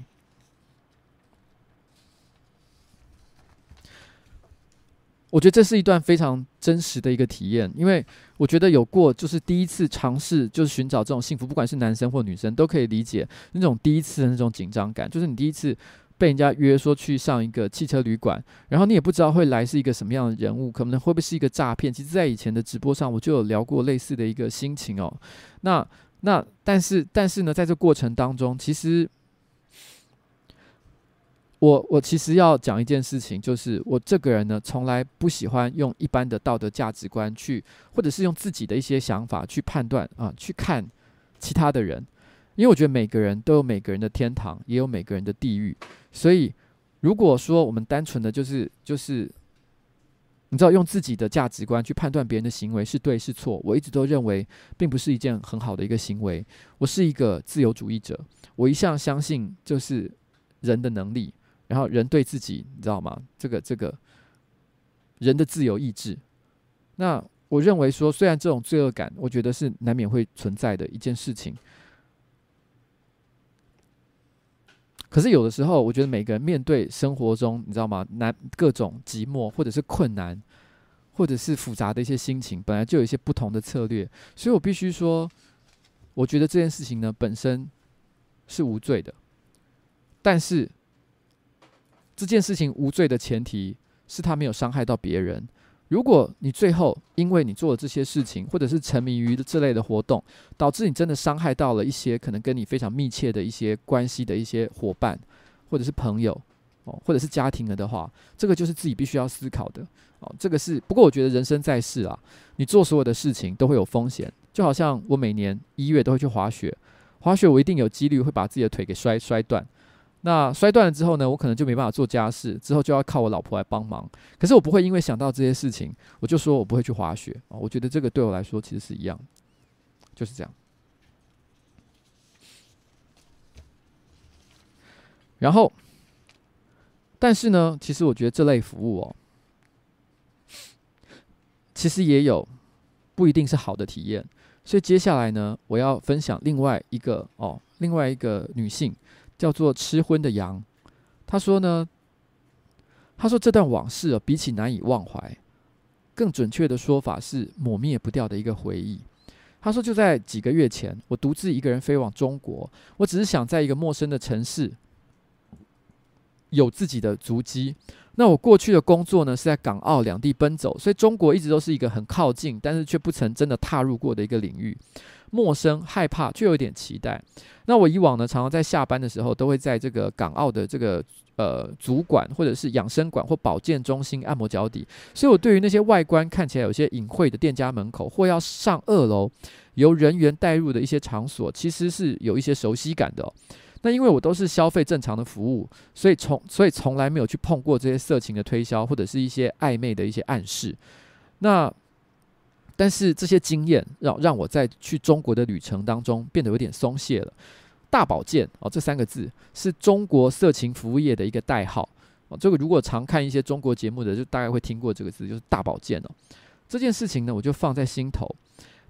我觉得这是一段非常真实的一个体验，因为我觉得有过就是第一次尝试，就是寻找这种幸福，不管是男生或女生都可以理解那种第一次的那种紧张感，就是你第一次。被人家约说去上一个汽车旅馆，然后你也不知道会来是一个什么样的人物，可能会不会是一个诈骗？其实，在以前的直播上，我就有聊过类似的一个心情哦。那那但是但是呢，在这过程当中，其实我我其实要讲一件事情，就是我这个人呢，从来不喜欢用一般的道德价值观去，或者是用自己的一些想法去判断啊，去看其他的人。因为我觉得每个人都有每个人的天堂，也有每个人的地狱，所以如果说我们单纯的就是就是，你知道用自己的价值观去判断别人的行为是对是错，我一直都认为并不是一件很好的一个行为。我是一个自由主义者，我一向相信就是人的能力，然后人对自己，你知道吗？这个这个人的自由意志。那我认为说，虽然这种罪恶感，我觉得是难免会存在的一件事情。可是有的时候，我觉得每个人面对生活中，你知道吗？难各种寂寞，或者是困难，或者是复杂的一些心情，本来就有一些不同的策略。所以我必须说，我觉得这件事情呢，本身是无罪的。但是这件事情无罪的前提是他没有伤害到别人。如果你最后因为你做了这些事情，或者是沉迷于这类的活动，导致你真的伤害到了一些可能跟你非常密切的一些关系的一些伙伴，或者是朋友，哦，或者是家庭了的话，这个就是自己必须要思考的。哦，这个是。不过我觉得人生在世啊，你做所有的事情都会有风险。就好像我每年一月都会去滑雪，滑雪我一定有几率会把自己的腿给摔摔断。那摔断了之后呢，我可能就没办法做家事，之后就要靠我老婆来帮忙。可是我不会因为想到这些事情，我就说我不会去滑雪哦。我觉得这个对我来说其实是一样，就是这样。然后，但是呢，其实我觉得这类服务哦，其实也有不一定是好的体验。所以接下来呢，我要分享另外一个哦，另外一个女性。叫做吃荤的羊，他说呢，他说这段往事啊，比起难以忘怀，更准确的说法是抹灭不掉的一个回忆。他说就在几个月前，我独自一个人飞往中国，我只是想在一个陌生的城市有自己的足迹。那我过去的工作呢，是在港澳两地奔走，所以中国一直都是一个很靠近，但是却不曾真的踏入过的一个领域。陌生、害怕，却有点期待。那我以往呢，常常在下班的时候，都会在这个港澳的这个呃足馆，或者是养生馆或保健中心按摩脚底。所以我对于那些外观看起来有些隐晦的店家门口，或要上二楼由人员带入的一些场所，其实是有一些熟悉感的。那因为我都是消费正常的服务，所以从所以从来没有去碰过这些色情的推销，或者是一些暧昧的一些暗示。那但是这些经验让让我在去中国的旅程当中变得有点松懈了。大保健哦，这三个字是中国色情服务业的一个代号哦。这个如果常看一些中国节目的，就大概会听过这个字，就是大保健哦。这件事情呢，我就放在心头。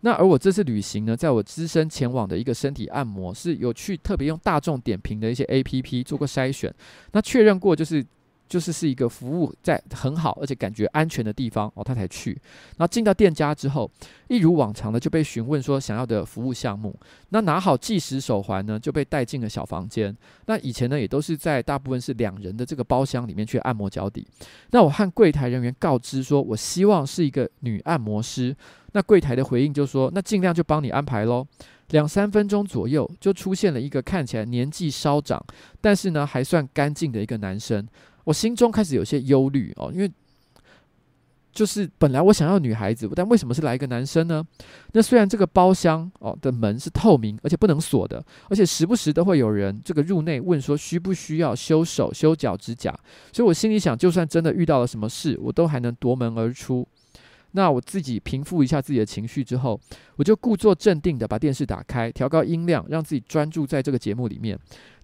那而我这次旅行呢，在我只身前往的一个身体按摩，是有去特别用大众点评的一些 APP 做过筛选，那确认过就是就是是一个服务在很好而且感觉安全的地方哦，他才去。然后进到店家之后，一如往常的就被询问说想要的服务项目。那拿好计时手环呢，就被带进了小房间。那以前呢，也都是在大部分是两人的这个包厢里面去按摩脚底。那我和柜台人员告知说，我希望是一个女按摩师。那柜台的回应就说，那尽量就帮你安排喽。两三分钟左右，就出现了一个看起来年纪稍长，但是呢还算干净的一个男生。我心中开始有些忧虑哦，因为就是本来我想要女孩子，但为什么是来一个男生呢？那虽然这个包厢哦的门是透明，而且不能锁的，而且时不时都会有人这个入内问说需不需要修手、修脚指甲，所以我心里想，就算真的遇到了什么事，我都还能夺门而出。那我自己平复一下自己的情绪之后，我就故作镇定的把电视打开，调高音量，让自己专注在这个节目里面。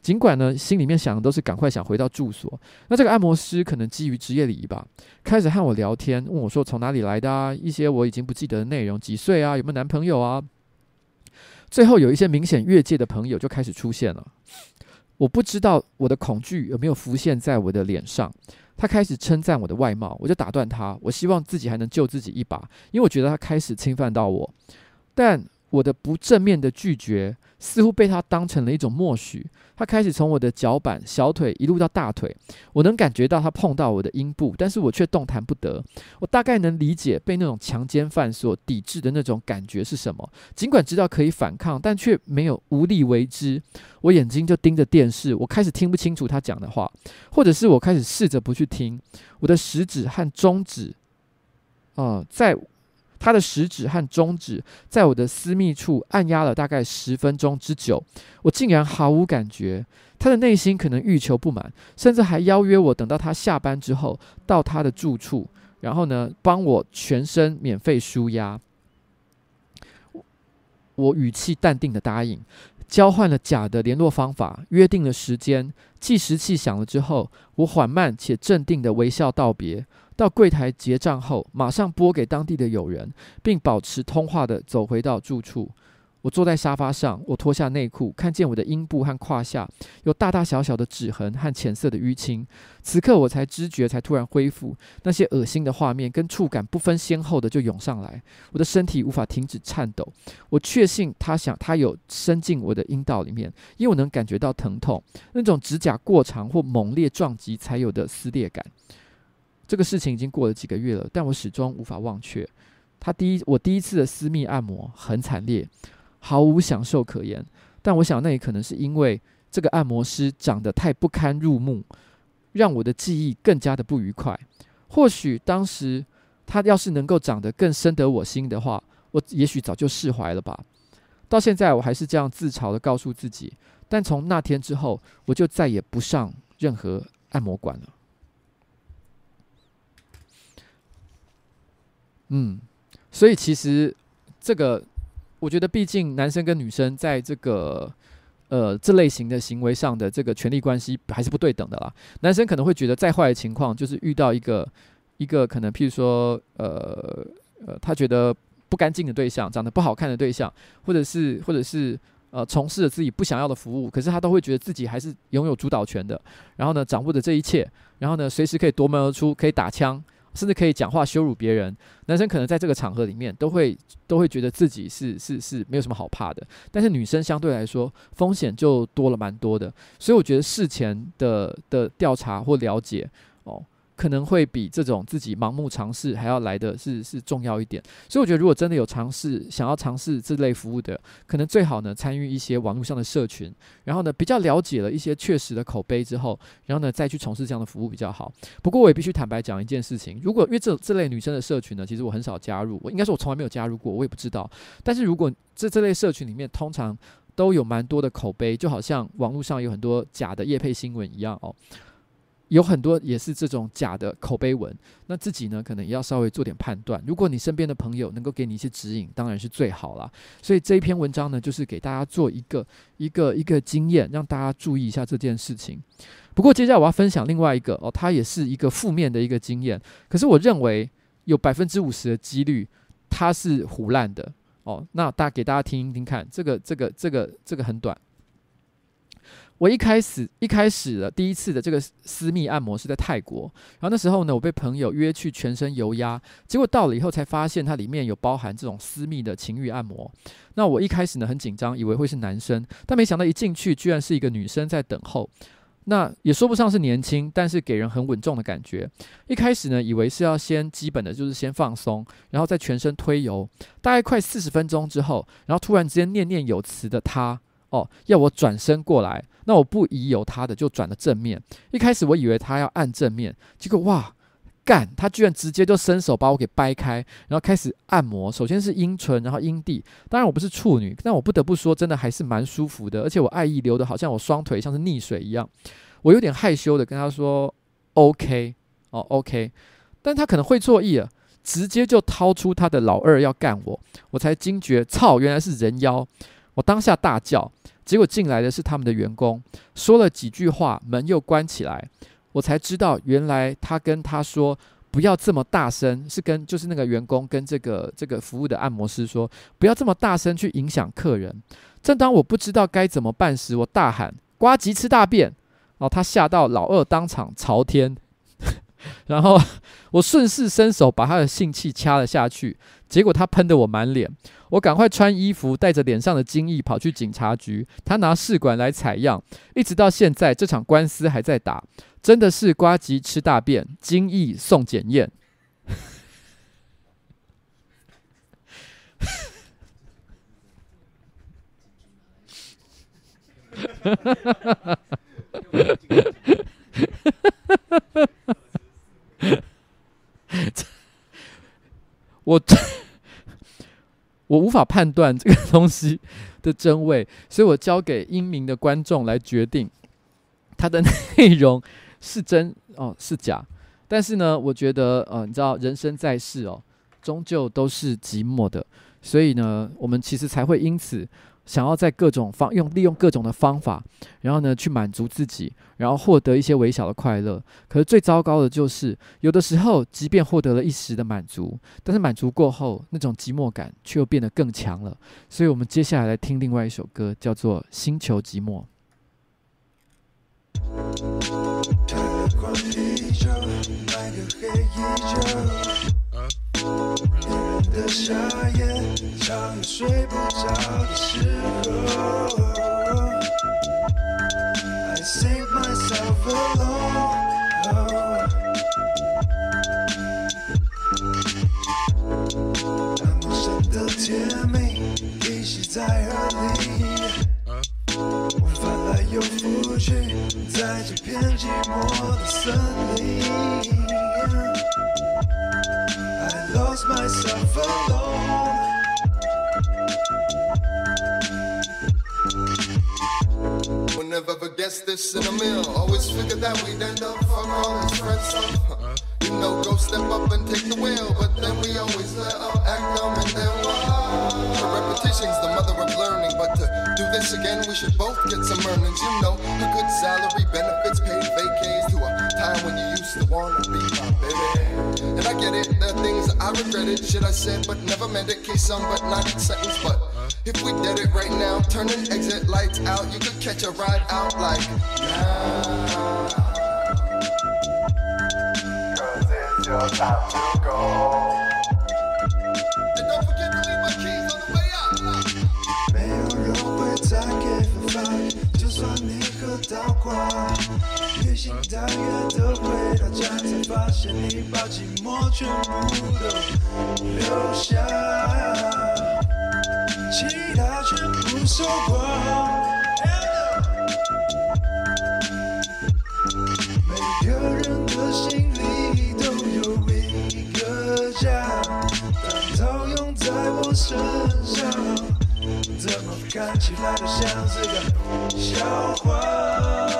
尽管呢，心里面想的都是赶快想回到住所。那这个按摩师可能基于职业礼仪吧，开始和我聊天，问我说从哪里来的啊，一些我已经不记得的内容，几岁啊，有没有男朋友啊。最后有一些明显越界的朋友就开始出现了。我不知道我的恐惧有没有浮现在我的脸上。他开始称赞我的外貌，我就打断他。我希望自己还能救自己一把，因为我觉得他开始侵犯到我。但我的不正面的拒绝，似乎被他当成了一种默许。他开始从我的脚板、小腿一路到大腿，我能感觉到他碰到我的阴部，但是我却动弹不得。我大概能理解被那种强奸犯所抵制的那种感觉是什么，尽管知道可以反抗，但却没有无力为之。我眼睛就盯着电视，我开始听不清楚他讲的话，或者是我开始试着不去听。我的食指和中指，啊、在。他的食指和中指在我的私密处按压了大概十分钟之久，我竟然毫无感觉。他的内心可能欲求不满，甚至还邀约我等到他下班之后到他的住处，然后呢，帮我全身免费舒压。我语气淡定的答应，交换了假的联络方法，约定了时间。计时器响了之后，我缓慢且镇定的微笑道别。到柜台结账后，马上拨给当地的友人，并保持通话的走回到住处。我坐在沙发上，我脱下内裤，看见我的阴部和胯下有大大小小的指痕和浅色的淤青。此刻我才知觉才突然恢复，那些恶心的画面跟触感不分先后的就涌上来，我的身体无法停止颤抖。我确信他想他有伸进我的阴道里面，因为我能感觉到疼痛，那种指甲过长或猛烈撞击才有的撕裂感。这个事情已经过了几个月了，但我始终无法忘却。他第一，我第一次的私密按摩很惨烈，毫无享受可言。但我想，那也可能是因为这个按摩师长得太不堪入目，让我的记忆更加的不愉快。或许当时他要是能够长得更深得我心的话，我也许早就释怀了吧。到现在，我还是这样自嘲的告诉自己。但从那天之后，我就再也不上任何按摩馆了。嗯，所以其实这个，我觉得毕竟男生跟女生在这个呃这类型的行为上的这个权利关系还是不对等的啦。男生可能会觉得再坏的情况就是遇到一个一个可能譬如说呃呃他觉得不干净的对象，长得不好看的对象，或者是或者是呃从事了自己不想要的服务，可是他都会觉得自己还是拥有主导权的，然后呢掌握着这一切，然后呢随时可以夺门而出，可以打枪。甚至可以讲话羞辱别人，男生可能在这个场合里面都会都会觉得自己是是是没有什么好怕的，但是女生相对来说风险就多了蛮多的，所以我觉得事前的的调查或了解。可能会比这种自己盲目尝试还要来的是是重要一点，所以我觉得如果真的有尝试想要尝试这类服务的，可能最好呢参与一些网络上的社群，然后呢比较了解了一些确实的口碑之后，然后呢再去从事这样的服务比较好。不过我也必须坦白讲一件事情，如果因为这这类女生的社群呢，其实我很少加入，我应该说我从来没有加入过，我也不知道。但是如果这这类社群里面通常都有蛮多的口碑，就好像网络上有很多假的业配新闻一样哦。有很多也是这种假的口碑文，那自己呢可能也要稍微做点判断。如果你身边的朋友能够给你一些指引，当然是最好了。所以这一篇文章呢，就是给大家做一个一个一个经验，让大家注意一下这件事情。不过接下来我要分享另外一个哦，它也是一个负面的一个经验。可是我认为有百分之五十的几率它是胡烂的哦。那大给大家听一听看，这个这个这个这个很短。我一开始一开始的第一次的这个私密按摩是在泰国，然后那时候呢，我被朋友约去全身油压，结果到了以后才发现它里面有包含这种私密的情欲按摩。那我一开始呢很紧张，以为会是男生，但没想到一进去居然是一个女生在等候。那也说不上是年轻，但是给人很稳重的感觉。一开始呢，以为是要先基本的就是先放松，然后再全身推油。大概快四十分钟之后，然后突然之间念念有词的他，哦，要我转身过来。那我不疑有他的，就转了正面。一开始我以为他要按正面，结果哇，干！他居然直接就伸手把我给掰开，然后开始按摩。首先是阴唇，然后阴蒂。当然我不是处女，但我不得不说，真的还是蛮舒服的。而且我爱意流的好像我双腿像是溺水一样。我有点害羞的跟他说：“OK，哦，OK。”但他可能会错意了，直接就掏出他的老二要干我。我才惊觉，操，原来是人妖！我当下大叫。结果进来的是他们的员工，说了几句话，门又关起来，我才知道原来他跟他说不要这么大声，是跟就是那个员工跟这个这个服务的按摩师说不要这么大声去影响客人。正当我不知道该怎么办时，我大喊“呱吉吃大便”，然后他吓到老二当场朝天，然后我顺势伸手把他的性器掐了下去，结果他喷得我满脸。我赶快穿衣服，带着脸上的精液跑去警察局。他拿试管来采样，一直到现在，这场官司还在打。真的是瓜吉吃大便，精液送检验。我。我无法判断这个东西的真伪，所以我交给英明的观众来决定它的 内容是真哦是假。但是呢，我觉得呃，你知道人生在世哦，终究都是寂寞的，所以呢，我们其实才会因此。想要在各种方用利用各种的方法，然后呢去满足自己，然后获得一些微小的快乐。可是最糟糕的就是，有的时候即便获得了一时的满足，但是满足过后，那种寂寞感却又变得更强了。所以，我们接下来来听另外一首歌，叫做《星球寂寞》。的夏夜，长夜睡不着的时候，I sing myself alone。那陌生的甜蜜依稀在耳里，我翻来又覆去，在这片寂寞的森林。Lost myself alone. We'll never forget this in a meal. Always figured that we'd end up fuck all his friends. So, you know, go step up and take the wheel. But then we always let up, act dumb, and then what? The repetition's the mother of learning. But to do this again, we should both get some earnings. You know, a good salary, benefits, paid vacays to a time when you used to wanna be my baby. And I get it, there are things I regretted, shit I said, but never meant it. Case some, but not sentence. But if we did it right now, turn an exit lights out, you could catch a ride out like now. Cause it's your time to go. 喝到挂。越想大越的回到家，才发现你把寂寞全部都留下，其他全部收光。每个人的心里都有一个家，但套用在我身上，怎么看起来都像是个笑话。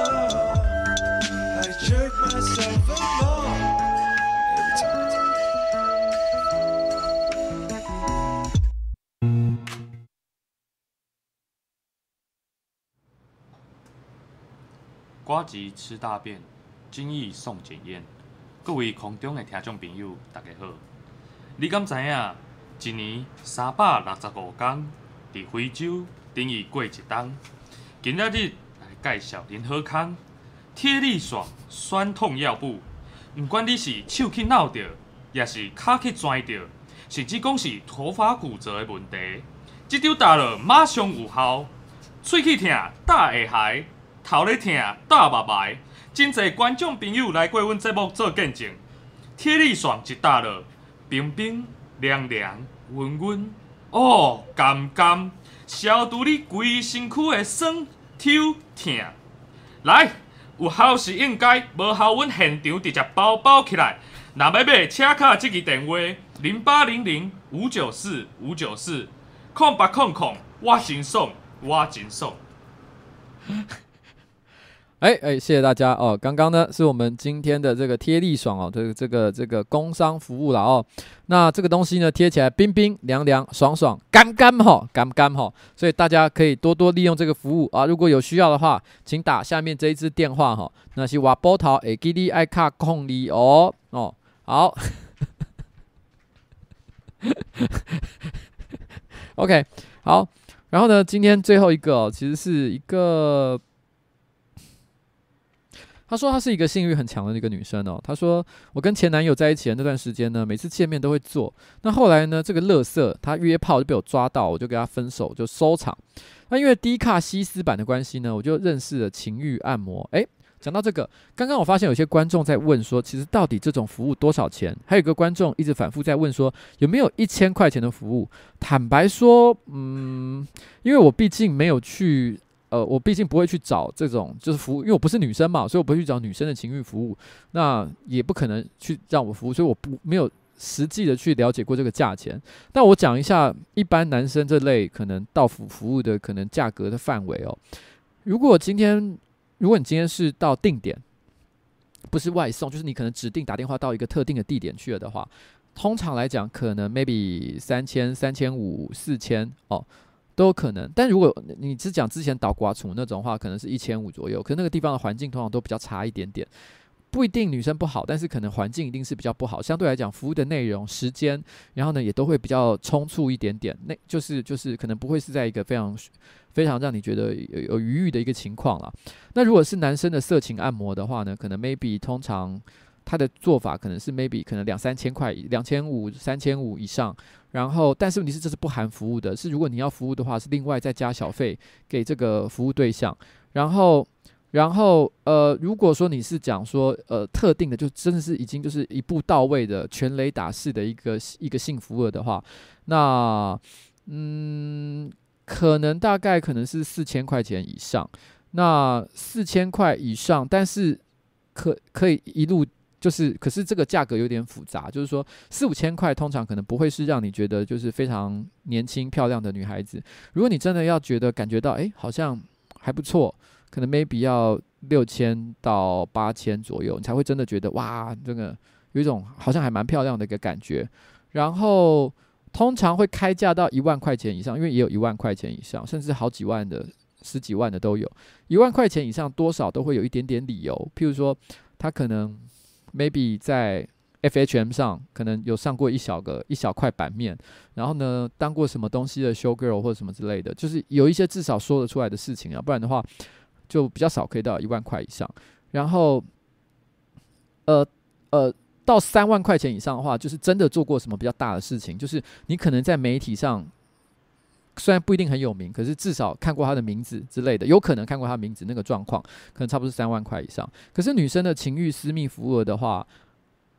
瓜吉吃大便，精益送检验。各位空中的听众朋友，大家好。你敢知影？一年三百六十五天，伫非洲等于过一冬。今仔日来介绍您好康贴力爽酸痛药布。不管你是手去闹着，也是脚去拽着，甚至讲是头发骨折的问题，这张打了马上有效。喙齿痛打会害，头咧痛打目睄，真侪观众朋友来过阮节目做见证。贴力爽一打了，冰冰凉凉温温，哦，甘甘消除你规身躯的酸、抽、痛。来，有效是应该，无效阮现场直接包包起来。若要买，请卡即个电话：零八零零五九四五九四，空八空空，我真爽，我真爽。哎哎，谢谢大家哦！刚刚呢是我们今天的这个贴力爽哦，这个这个这个工商服务了哦。那这个东西呢贴起来冰冰凉凉爽爽干干哈干干哈，所以大家可以多多利用这个服务啊。如果有需要的话，请打下面这一支电话哈。那是瓦波桃诶，给你爱卡控你哦哦好。OK 好，然后呢，今天最后一个哦，其实是一个。她说她是一个性欲很强的一个女生哦。她说我跟前男友在一起的那段时间呢，每次见面都会做。那后来呢，这个乐色他约炮就被我抓到，我就跟他分手，就收场。那因为低卡西斯版的关系呢，我就认识了情欲按摩。诶，讲到这个，刚刚我发现有些观众在问说，其实到底这种服务多少钱？还有个观众一直反复在问说，有没有一千块钱的服务？坦白说，嗯，因为我毕竟没有去。呃，我毕竟不会去找这种就是服务，因为我不是女生嘛，所以我不会去找女生的情欲服务，那也不可能去让我服务，所以我不没有实际的去了解过这个价钱。但我讲一下，一般男生这类可能到服服务的可能价格的范围哦。如果今天，如果你今天是到定点，不是外送，就是你可能指定打电话到一个特定的地点去了的话，通常来讲，可能 maybe 三千、三千五、四千哦。都有可能，但如果你只讲之前倒挂处那种话，可能是一千五左右。可是那个地方的环境通常都比较差一点点，不一定女生不好，但是可能环境一定是比较不好。相对来讲，服务的内容、时间，然后呢也都会比较匆促一点点。那就是就是可能不会是在一个非常非常让你觉得有有余裕的一个情况了。那如果是男生的色情按摩的话呢，可能 maybe 通常他的做法可能是 maybe 可能两三千块，两千五、三千五以上。然后，但是问题是这是不含服务的，是如果你要服务的话，是另外再加小费给这个服务对象。然后，然后呃，如果说你是讲说呃特定的，就真的是已经就是一步到位的全雷打式的一个一个性服务的话，那嗯，可能大概可能是四千块钱以上。那四千块以上，但是可可以一路。就是，可是这个价格有点复杂，就是说四五千块通常可能不会是让你觉得就是非常年轻漂亮的女孩子。如果你真的要觉得感觉到，诶，好像还不错，可能 maybe 要六千到八千左右，你才会真的觉得哇，这个有一种好像还蛮漂亮的一个感觉。然后通常会开价到一万块钱以上，因为也有一万块钱以上，甚至好几万的、十几万的都有。一万块钱以上多少都会有一点点理由，譬如说他可能。Maybe 在 FHM 上可能有上过一小个一小块版面，然后呢，当过什么东西的 show girl 或者什么之类的，就是有一些至少说得出来的事情啊，不然的话就比较少可以到一万块以上。然后，呃呃，到三万块钱以上的话，就是真的做过什么比较大的事情，就是你可能在媒体上。虽然不一定很有名，可是至少看过他的名字之类的，有可能看过他的名字。那个状况可能差不多是三万块以上。可是女生的情欲私密服务的话，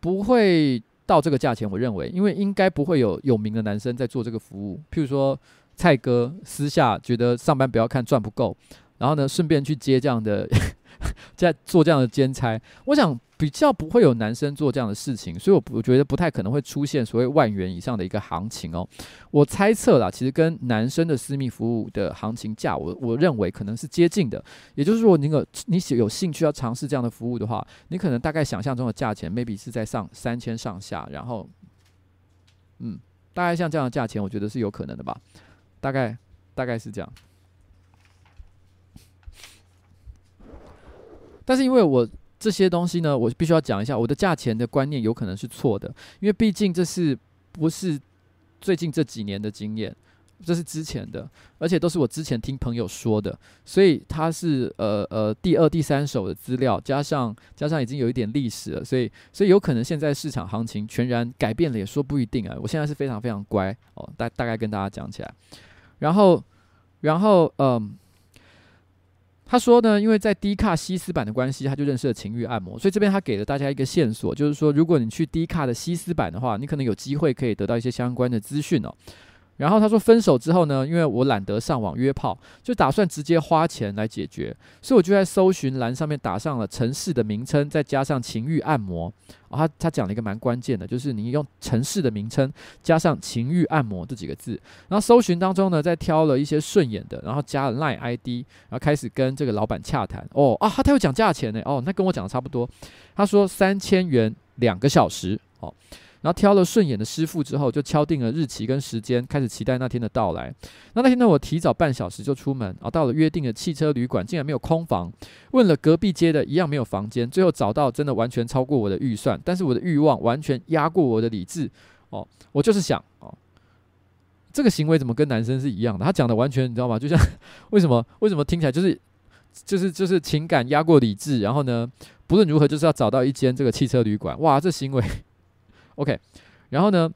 不会到这个价钱。我认为，因为应该不会有有名的男生在做这个服务。譬如说蔡哥私下觉得上班不要看赚不够，然后呢顺便去接这样的。在做这样的兼差，我 想比较不会有男生做这样的事情，所以我我觉得不太可能会出现所谓万元以上的一个行情哦。我猜测啦，其实跟男生的私密服务的行情价，我我认为可能是接近的。也就是说，你有你有兴趣要尝试这样的服务的话，你可能大概想象中的价钱，maybe 是在上三千上下，然后，嗯，大概像这样的价钱，我觉得是有可能的吧，大概大概是这样。但是因为我这些东西呢，我必须要讲一下，我的价钱的观念有可能是错的，因为毕竟这是不是最近这几年的经验，这是之前的，而且都是我之前听朋友说的，所以它是呃呃第二、第三手的资料，加上加上已经有一点历史了，所以所以有可能现在市场行情全然改变了，也说不一定啊。我现在是非常非常乖哦，大大概跟大家讲起来，然后然后嗯。他说呢，因为在低卡西斯版的关系，他就认识了情欲按摩，所以这边他给了大家一个线索，就是说，如果你去低卡的西斯版的话，你可能有机会可以得到一些相关的资讯哦。然后他说，分手之后呢，因为我懒得上网约炮，就打算直接花钱来解决，所以我就在搜寻栏上面打上了城市的名称，再加上情欲按摩。他他讲了一个蛮关键的，就是你用城市的名称加上情欲按摩这几个字，然后搜寻当中呢，再挑了一些顺眼的，然后加了 Line ID，然后开始跟这个老板洽谈。哦啊，他他有讲价钱呢，哦，那跟我讲的差不多。他说三千元两个小时，哦。然后挑了顺眼的师傅之后，就敲定了日期跟时间，开始期待那天的到来。那那天呢，我提早半小时就出门，啊，到了约定的汽车旅馆，竟然没有空房。问了隔壁街的，一样没有房间。最后找到，真的完全超过我的预算，但是我的欲望完全压过我的理智。哦，我就是想，哦，这个行为怎么跟男生是一样的？他讲的完全，你知道吗？就像为什么？为什么听起来就是就是就是情感压过理智？然后呢，不论如何，就是要找到一间这个汽车旅馆。哇，这行为。OK，然后呢，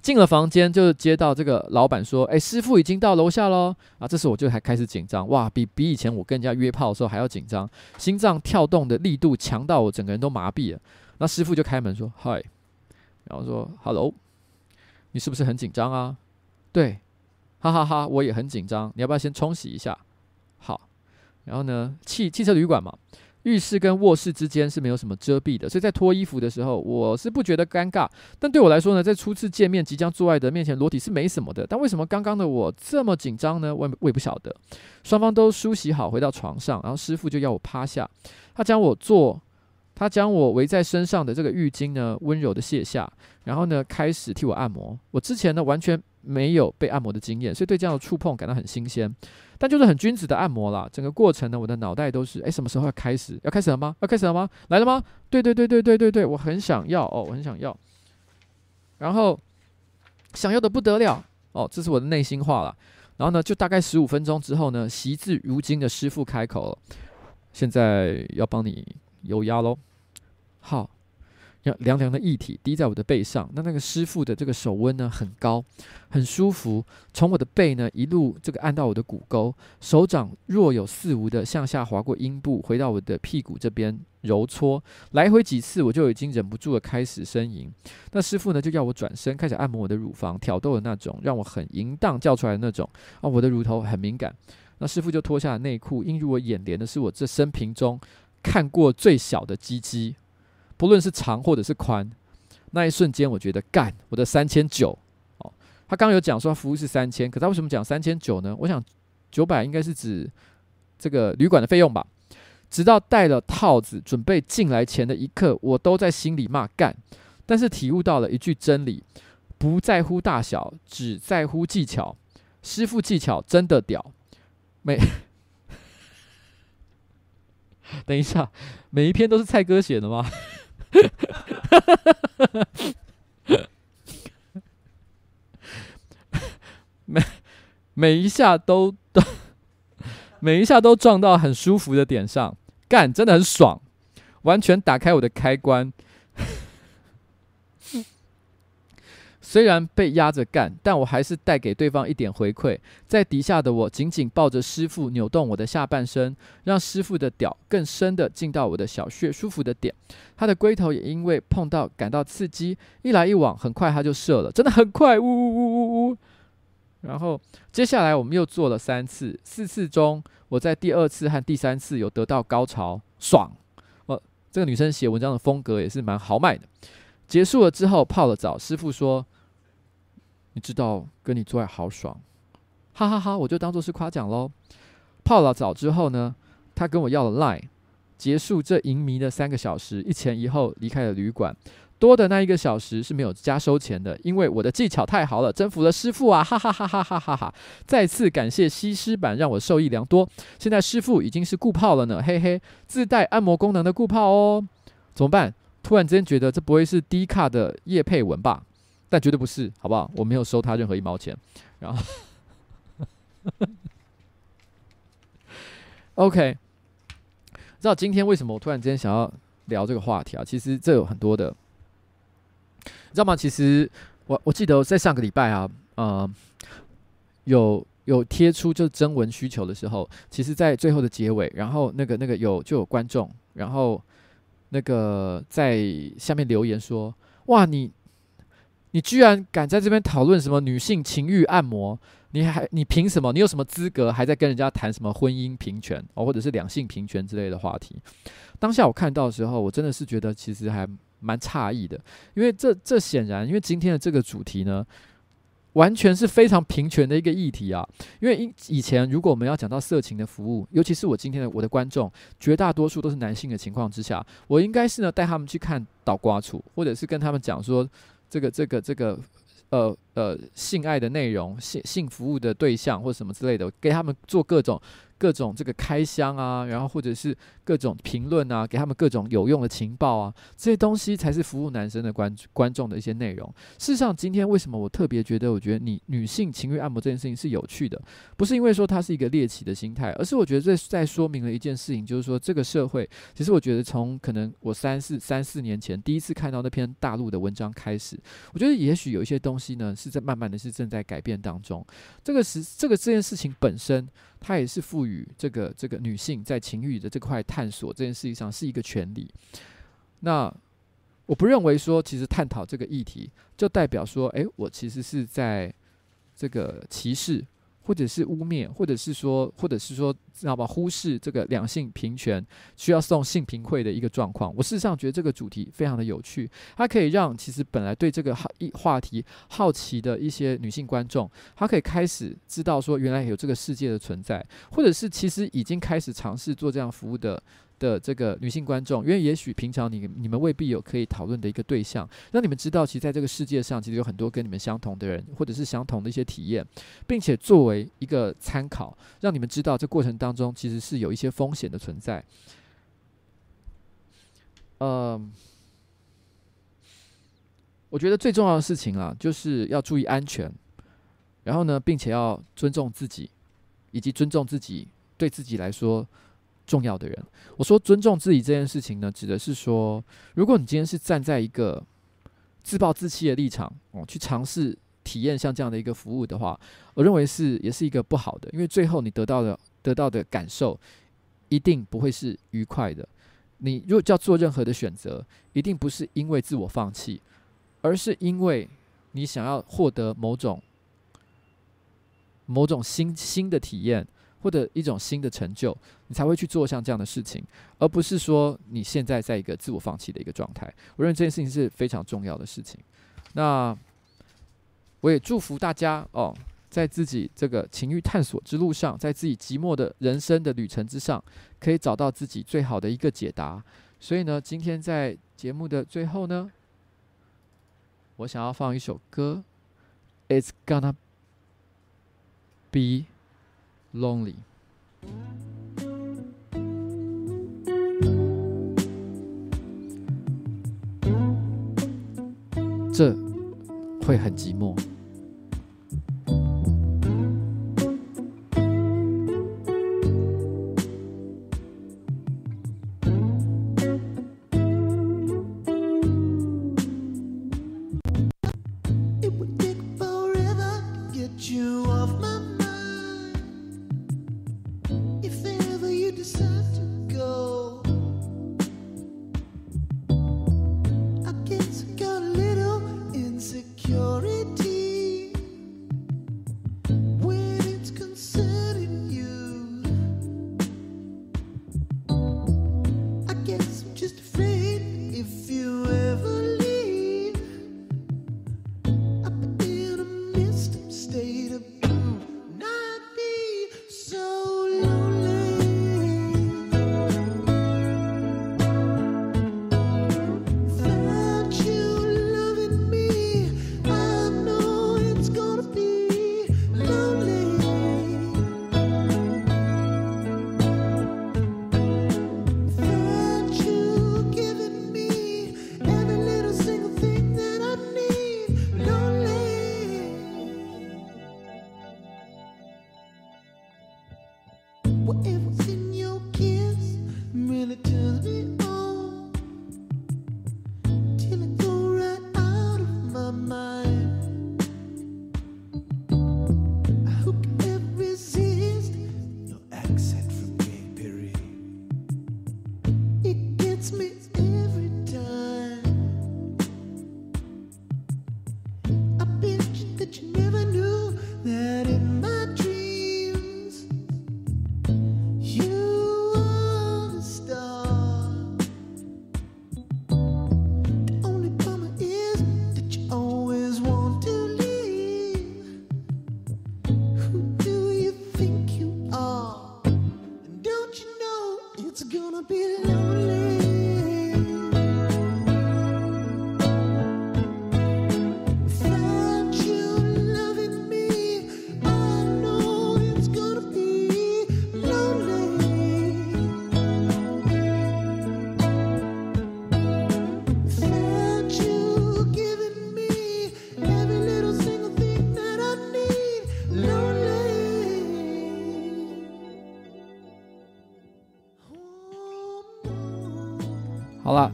进了房间就接到这个老板说：“哎，师傅已经到楼下喽。”啊，这时我就还开始紧张，哇，比比以前我跟人家约炮的时候还要紧张，心脏跳动的力度强到我整个人都麻痹了。那师傅就开门说：“嗨。”然后说：“Hello，你是不是很紧张啊？”“对。”“哈哈哈，我也很紧张。你要不要先冲洗一下？”“好。”然后呢，汽汽车旅馆嘛。浴室跟卧室之间是没有什么遮蔽的，所以在脱衣服的时候，我是不觉得尴尬。但对我来说呢，在初次见面、即将做爱的面前裸体是没什么的。但为什么刚刚的我这么紧张呢？我也我也不晓得。双方都梳洗好，回到床上，然后师傅就要我趴下，他将我做。他将我围在身上的这个浴巾呢，温柔的卸下，然后呢，开始替我按摩。我之前呢，完全没有被按摩的经验，所以对这样的触碰感到很新鲜。但就是很君子的按摩啦。整个过程呢，我的脑袋都是：哎，什么时候要开始？要开始了吗？要开始了吗？来了吗？对对对对对对对，我很想要哦，我很想要。然后想要的不得了哦，这是我的内心话了。然后呢，就大概十五分钟之后呢，习字如金的师傅开口了：现在要帮你。有压喽，好，让凉凉的液体滴在我的背上。那那个师傅的这个手温呢，很高，很舒服。从我的背呢，一路这个按到我的骨沟，手掌若有似无的向下滑过阴部，回到我的屁股这边揉搓，来回几次，我就已经忍不住的开始呻吟。那师傅呢，就要我转身，开始按摩我的乳房，挑逗的那种，让我很淫荡叫出来的那种。啊，我的乳头很敏感。那师傅就脱下了内裤，映入我眼帘的是我这生平中。看过最小的鸡鸡，不论是长或者是宽，那一瞬间我觉得干我的三千九哦。他刚刚有讲说服务是三千，可他为什么讲三千九呢？我想九百应该是指这个旅馆的费用吧。直到戴了套子准备进来前的一刻，我都在心里骂干，但是体悟到了一句真理：不在乎大小，只在乎技巧。师傅技巧真的屌，每。等一下，每一篇都是蔡哥写的吗？每每一下都都 每一下都撞到很舒服的点上，干真的很爽，完全打开我的开关。虽然被压着干，但我还是带给对方一点回馈。在底下的我紧紧抱着师傅，扭动我的下半身，让师傅的屌更深的进到我的小穴，舒服的点。他的龟头也因为碰到感到刺激，一来一往，很快他就射了，真的很快，呜呜呜呜呜。然后接下来我们又做了三次，四次中，我在第二次和第三次有得到高潮，爽。哦，这个女生写文章的风格也是蛮豪迈的。结束了之后泡了澡，师傅说。你知道跟你做爱好爽，哈哈哈！我就当做是夸奖喽。泡了澡之后呢，他跟我要了 line，结束这淫迷的三个小时，一前一后离开了旅馆。多的那一个小时是没有加收钱的，因为我的技巧太好了，征服了师傅啊！哈哈哈哈哈哈哈！再次感谢西施版，让我受益良多。现在师傅已经是固泡了呢，嘿嘿，自带按摩功能的固泡哦。怎么办？突然之间觉得这不会是低卡的叶配文吧？但绝对不是，好不好？我没有收他任何一毛钱。然后，OK，知道今天为什么我突然之间想要聊这个话题啊？其实这有很多的，你知道吗？其实我我记得在上个礼拜啊，呃，有。有贴出就征文需求的时候，其实，在最后的结尾，然后那个那个有就有观众，然后那个在下面留言说：“哇，你你居然敢在这边讨论什么女性情欲按摩？你还你凭什么？你有什么资格还在跟人家谈什么婚姻平权哦，或者是两性平权之类的话题？”当下我看到的时候，我真的是觉得其实还蛮诧异的，因为这这显然，因为今天的这个主题呢。完全是非常平权的一个议题啊！因为以以前，如果我们要讲到色情的服务，尤其是我今天的我的观众，绝大多数都是男性的情况之下，我应该是呢带他们去看倒瓜处，或者是跟他们讲说这个这个这个呃呃性爱的内容、性性服务的对象或什么之类的，给他们做各种。各种这个开箱啊，然后或者是各种评论啊，给他们各种有用的情报啊，这些东西才是服务男生的观观众的一些内容。事实上，今天为什么我特别觉得，我觉得你女性情欲按摩这件事情是有趣的，不是因为说它是一个猎奇的心态，而是我觉得这在说明了一件事情，就是说这个社会，其实我觉得从可能我三四三四年前第一次看到那篇大陆的文章开始，我觉得也许有一些东西呢是在慢慢的是正在改变当中。这个是这个这件事情本身。它也是赋予这个这个女性在情欲的这块探索这件事情上是一个权利。那我不认为说，其实探讨这个议题就代表说，诶，我其实是在这个歧视。或者是污蔑，或者是说，或者是说，知道吧？忽视这个两性平权需要送性平会的一个状况。我事实上觉得这个主题非常的有趣，它可以让其实本来对这个好一话题好奇的一些女性观众，她可以开始知道说，原来有这个世界的存在，或者是其实已经开始尝试做这样服务的。的这个女性观众，因为也许平常你你们未必有可以讨论的一个对象，让你们知道，其实在这个世界上，其实有很多跟你们相同的人，或者是相同的一些体验，并且作为一个参考，让你们知道这过程当中其实是有一些风险的存在。嗯，我觉得最重要的事情啊，就是要注意安全，然后呢，并且要尊重自己，以及尊重自己对自己来说。重要的人，我说尊重自己这件事情呢，指的是说，如果你今天是站在一个自暴自弃的立场哦，去尝试体验像这样的一个服务的话，我认为是也是一个不好的，因为最后你得到的得到的感受一定不会是愉快的。你如果要做任何的选择，一定不是因为自我放弃，而是因为你想要获得某种某种新新的体验。或者一种新的成就，你才会去做像这样的事情，而不是说你现在在一个自我放弃的一个状态。我认为这件事情是非常重要的事情。那我也祝福大家哦，在自己这个情欲探索之路上，在自己寂寞的人生的旅程之上，可以找到自己最好的一个解答。所以呢，今天在节目的最后呢，我想要放一首歌，It's gonna be。Lonely，这会很寂寞。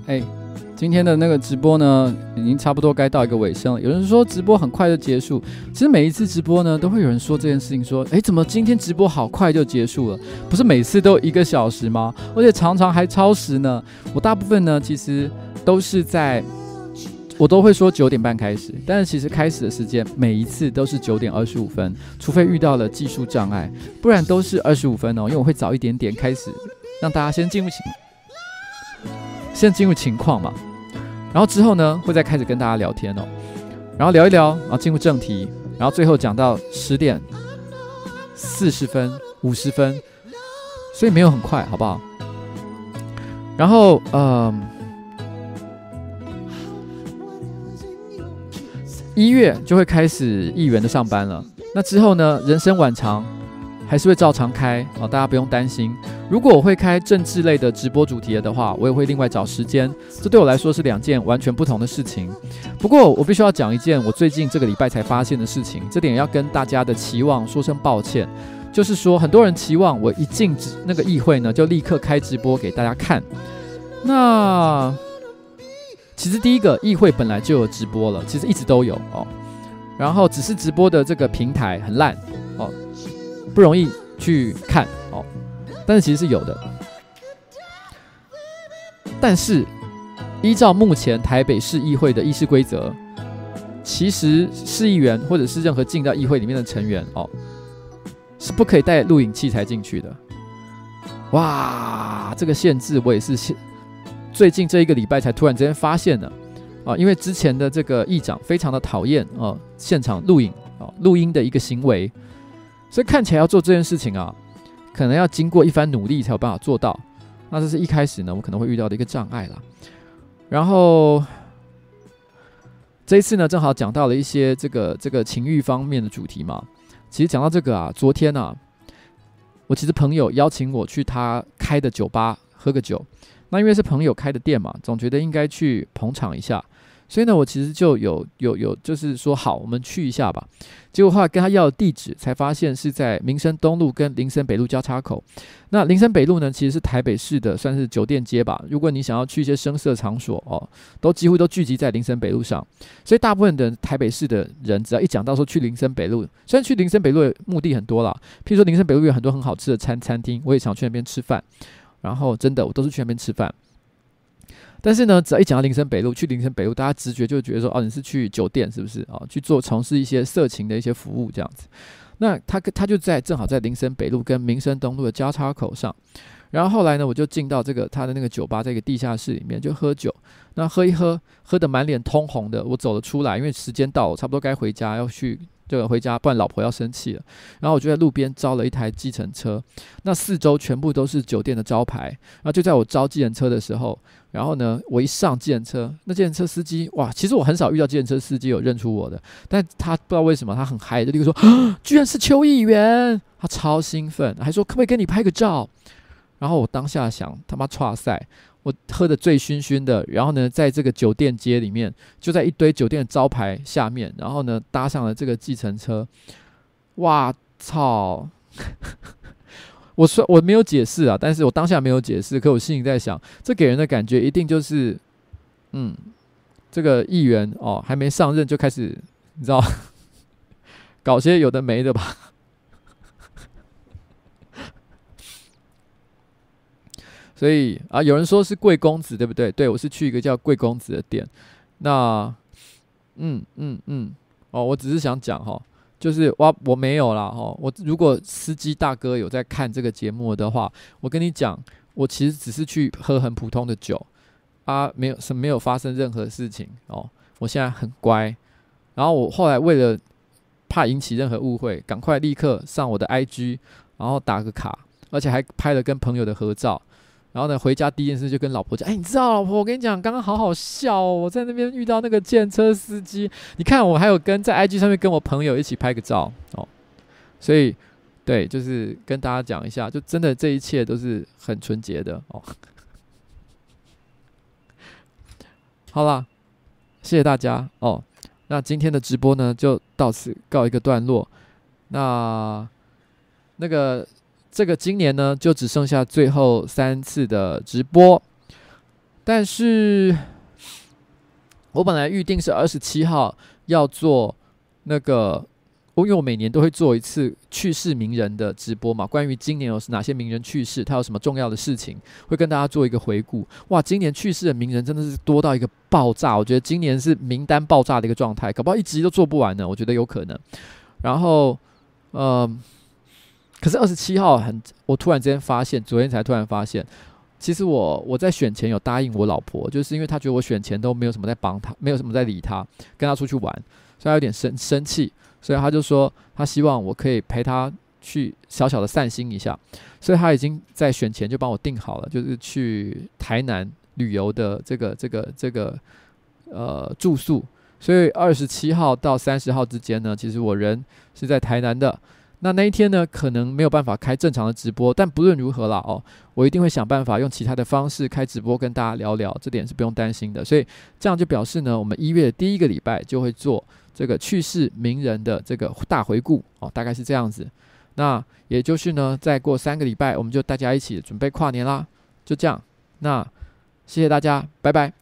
哎，今天的那个直播呢，已经差不多该到一个尾声了。有人说直播很快就结束，其实每一次直播呢，都会有人说这件事情，说，哎，怎么今天直播好快就结束了？不是每次都一个小时吗？而且常常还超时呢。我大部分呢，其实都是在。我都会说九点半开始，但是其实开始的时间每一次都是九点二十五分，除非遇到了技术障碍，不然都是二十五分哦。因为我会早一点点开始，让大家先进入，先进入情况嘛。然后之后呢，会再开始跟大家聊天哦，然后聊一聊，然后进入正题，然后最后讲到十点四十分、五十分，所以没有很快，好不好？然后，嗯、一月就会开始议员的上班了。那之后呢？人生晚长还是会照常开哦，大家不用担心。如果我会开政治类的直播主题的话，我也会另外找时间。这对我来说是两件完全不同的事情。不过我必须要讲一件我最近这个礼拜才发现的事情，这点要跟大家的期望说声抱歉。就是说，很多人期望我一进那个议会呢，就立刻开直播给大家看。那。其实第一个议会本来就有直播了，其实一直都有哦，然后只是直播的这个平台很烂哦，不容易去看哦，但是其实是有的。但是依照目前台北市议会的议事规则，其实市议员或者是任何进到议会里面的成员哦，是不可以带录影器材进去的。哇，这个限制我也是限。最近这一个礼拜才突然之间发现的，啊，因为之前的这个议长非常的讨厌啊现场录影啊录音的一个行为，所以看起来要做这件事情啊，可能要经过一番努力才有办法做到。那这是一开始呢，我可能会遇到的一个障碍了。然后这一次呢，正好讲到了一些这个这个情欲方面的主题嘛。其实讲到这个啊，昨天啊，我其实朋友邀请我去他开的酒吧喝个酒。那因为是朋友开的店嘛，总觉得应该去捧场一下，所以呢，我其实就有有有，就是说好，我们去一下吧。结果后来跟他要地址，才发现是在民生东路跟林森北路交叉口。那林森北路呢，其实是台北市的算是酒店街吧。如果你想要去一些声色场所哦，都几乎都聚集在林森北路上。所以大部分的台北市的人，只要一讲到说去林森北路，虽然去林森北路的目的很多啦，譬如说林森北路有很多很好吃的餐餐厅，我也想去那边吃饭。然后真的，我都是去那边吃饭。但是呢，只要一讲到林森北路，去林森北路，大家直觉就觉得说，哦，你是去酒店是不是？哦，去做从事一些色情的一些服务这样子。那他他就在正好在林森北路跟民生东路的交叉口上。然后后来呢，我就进到这个他的那个酒吧，在一个地下室里面就喝酒。那喝一喝，喝得满脸通红的，我走了出来，因为时间到了，差不多该回家要去。就回家，不然老婆要生气了。然后我就在路边招了一台计程车，那四周全部都是酒店的招牌。然后就在我招计程车的时候，然后呢，我一上计程车，那计程车司机哇，其实我很少遇到计程车司机有认出我的，但他不知道为什么他很嗨，就立刻说，居然是邱议员，他超兴奋，还说可不可以跟你拍个照？然后我当下想，他妈剉赛。我喝的醉醺醺的，然后呢，在这个酒店街里面，就在一堆酒店的招牌下面，然后呢，搭上了这个计程车。哇操！我说我没有解释啊，但是我当下没有解释，可我心里在想，这给人的感觉一定就是，嗯，这个议员哦，还没上任就开始，你知道，搞些有的没的吧。所以啊，有人说是贵公子，对不对？对，我是去一个叫贵公子的店。那，嗯嗯嗯，哦，我只是想讲哈，就是我我没有啦哈。我如果司机大哥有在看这个节目的话，我跟你讲，我其实只是去喝很普通的酒啊，没有是没有发生任何事情哦。我现在很乖。然后我后来为了怕引起任何误会，赶快立刻上我的 IG，然后打个卡，而且还拍了跟朋友的合照。然后呢，回家第一件事就跟老婆讲：“哎，你知道，老婆，我跟你讲，刚刚好好笑哦！我在那边遇到那个见车司机，你看我还有跟在 IG 上面跟我朋友一起拍个照哦。所以，对，就是跟大家讲一下，就真的这一切都是很纯洁的哦。好啦，谢谢大家哦。那今天的直播呢，就到此告一个段落。那那个。这个今年呢，就只剩下最后三次的直播。但是我本来预定是二十七号要做那个。因为我每年都会做一次去世名人的直播嘛，关于今年有哪些名人去世，他有什么重要的事情，会跟大家做一个回顾。哇，今年去世的名人真的是多到一个爆炸，我觉得今年是名单爆炸的一个状态，搞不好一集都做不完呢。我觉得有可能。然后，呃，可是二十七号很，我突然之间发现，昨天才突然发现，其实我我在选前有答应我老婆，就是因为她觉得我选前都没有什么在帮她，没有什么在理她，跟她出去玩，所以她有点生生气。所以他就说，他希望我可以陪他去小小的散心一下，所以他已经在选前就帮我订好了，就是去台南旅游的这个这个这个呃住宿。所以二十七号到三十号之间呢，其实我人是在台南的。那那一天呢，可能没有办法开正常的直播，但不论如何啦，哦，我一定会想办法用其他的方式开直播跟大家聊聊，这点是不用担心的。所以这样就表示呢，我们一月的第一个礼拜就会做。这个去世名人的这个大回顾哦，大概是这样子。那也就是呢，再过三个礼拜，我们就大家一起准备跨年啦。就这样，那谢谢大家，拜拜。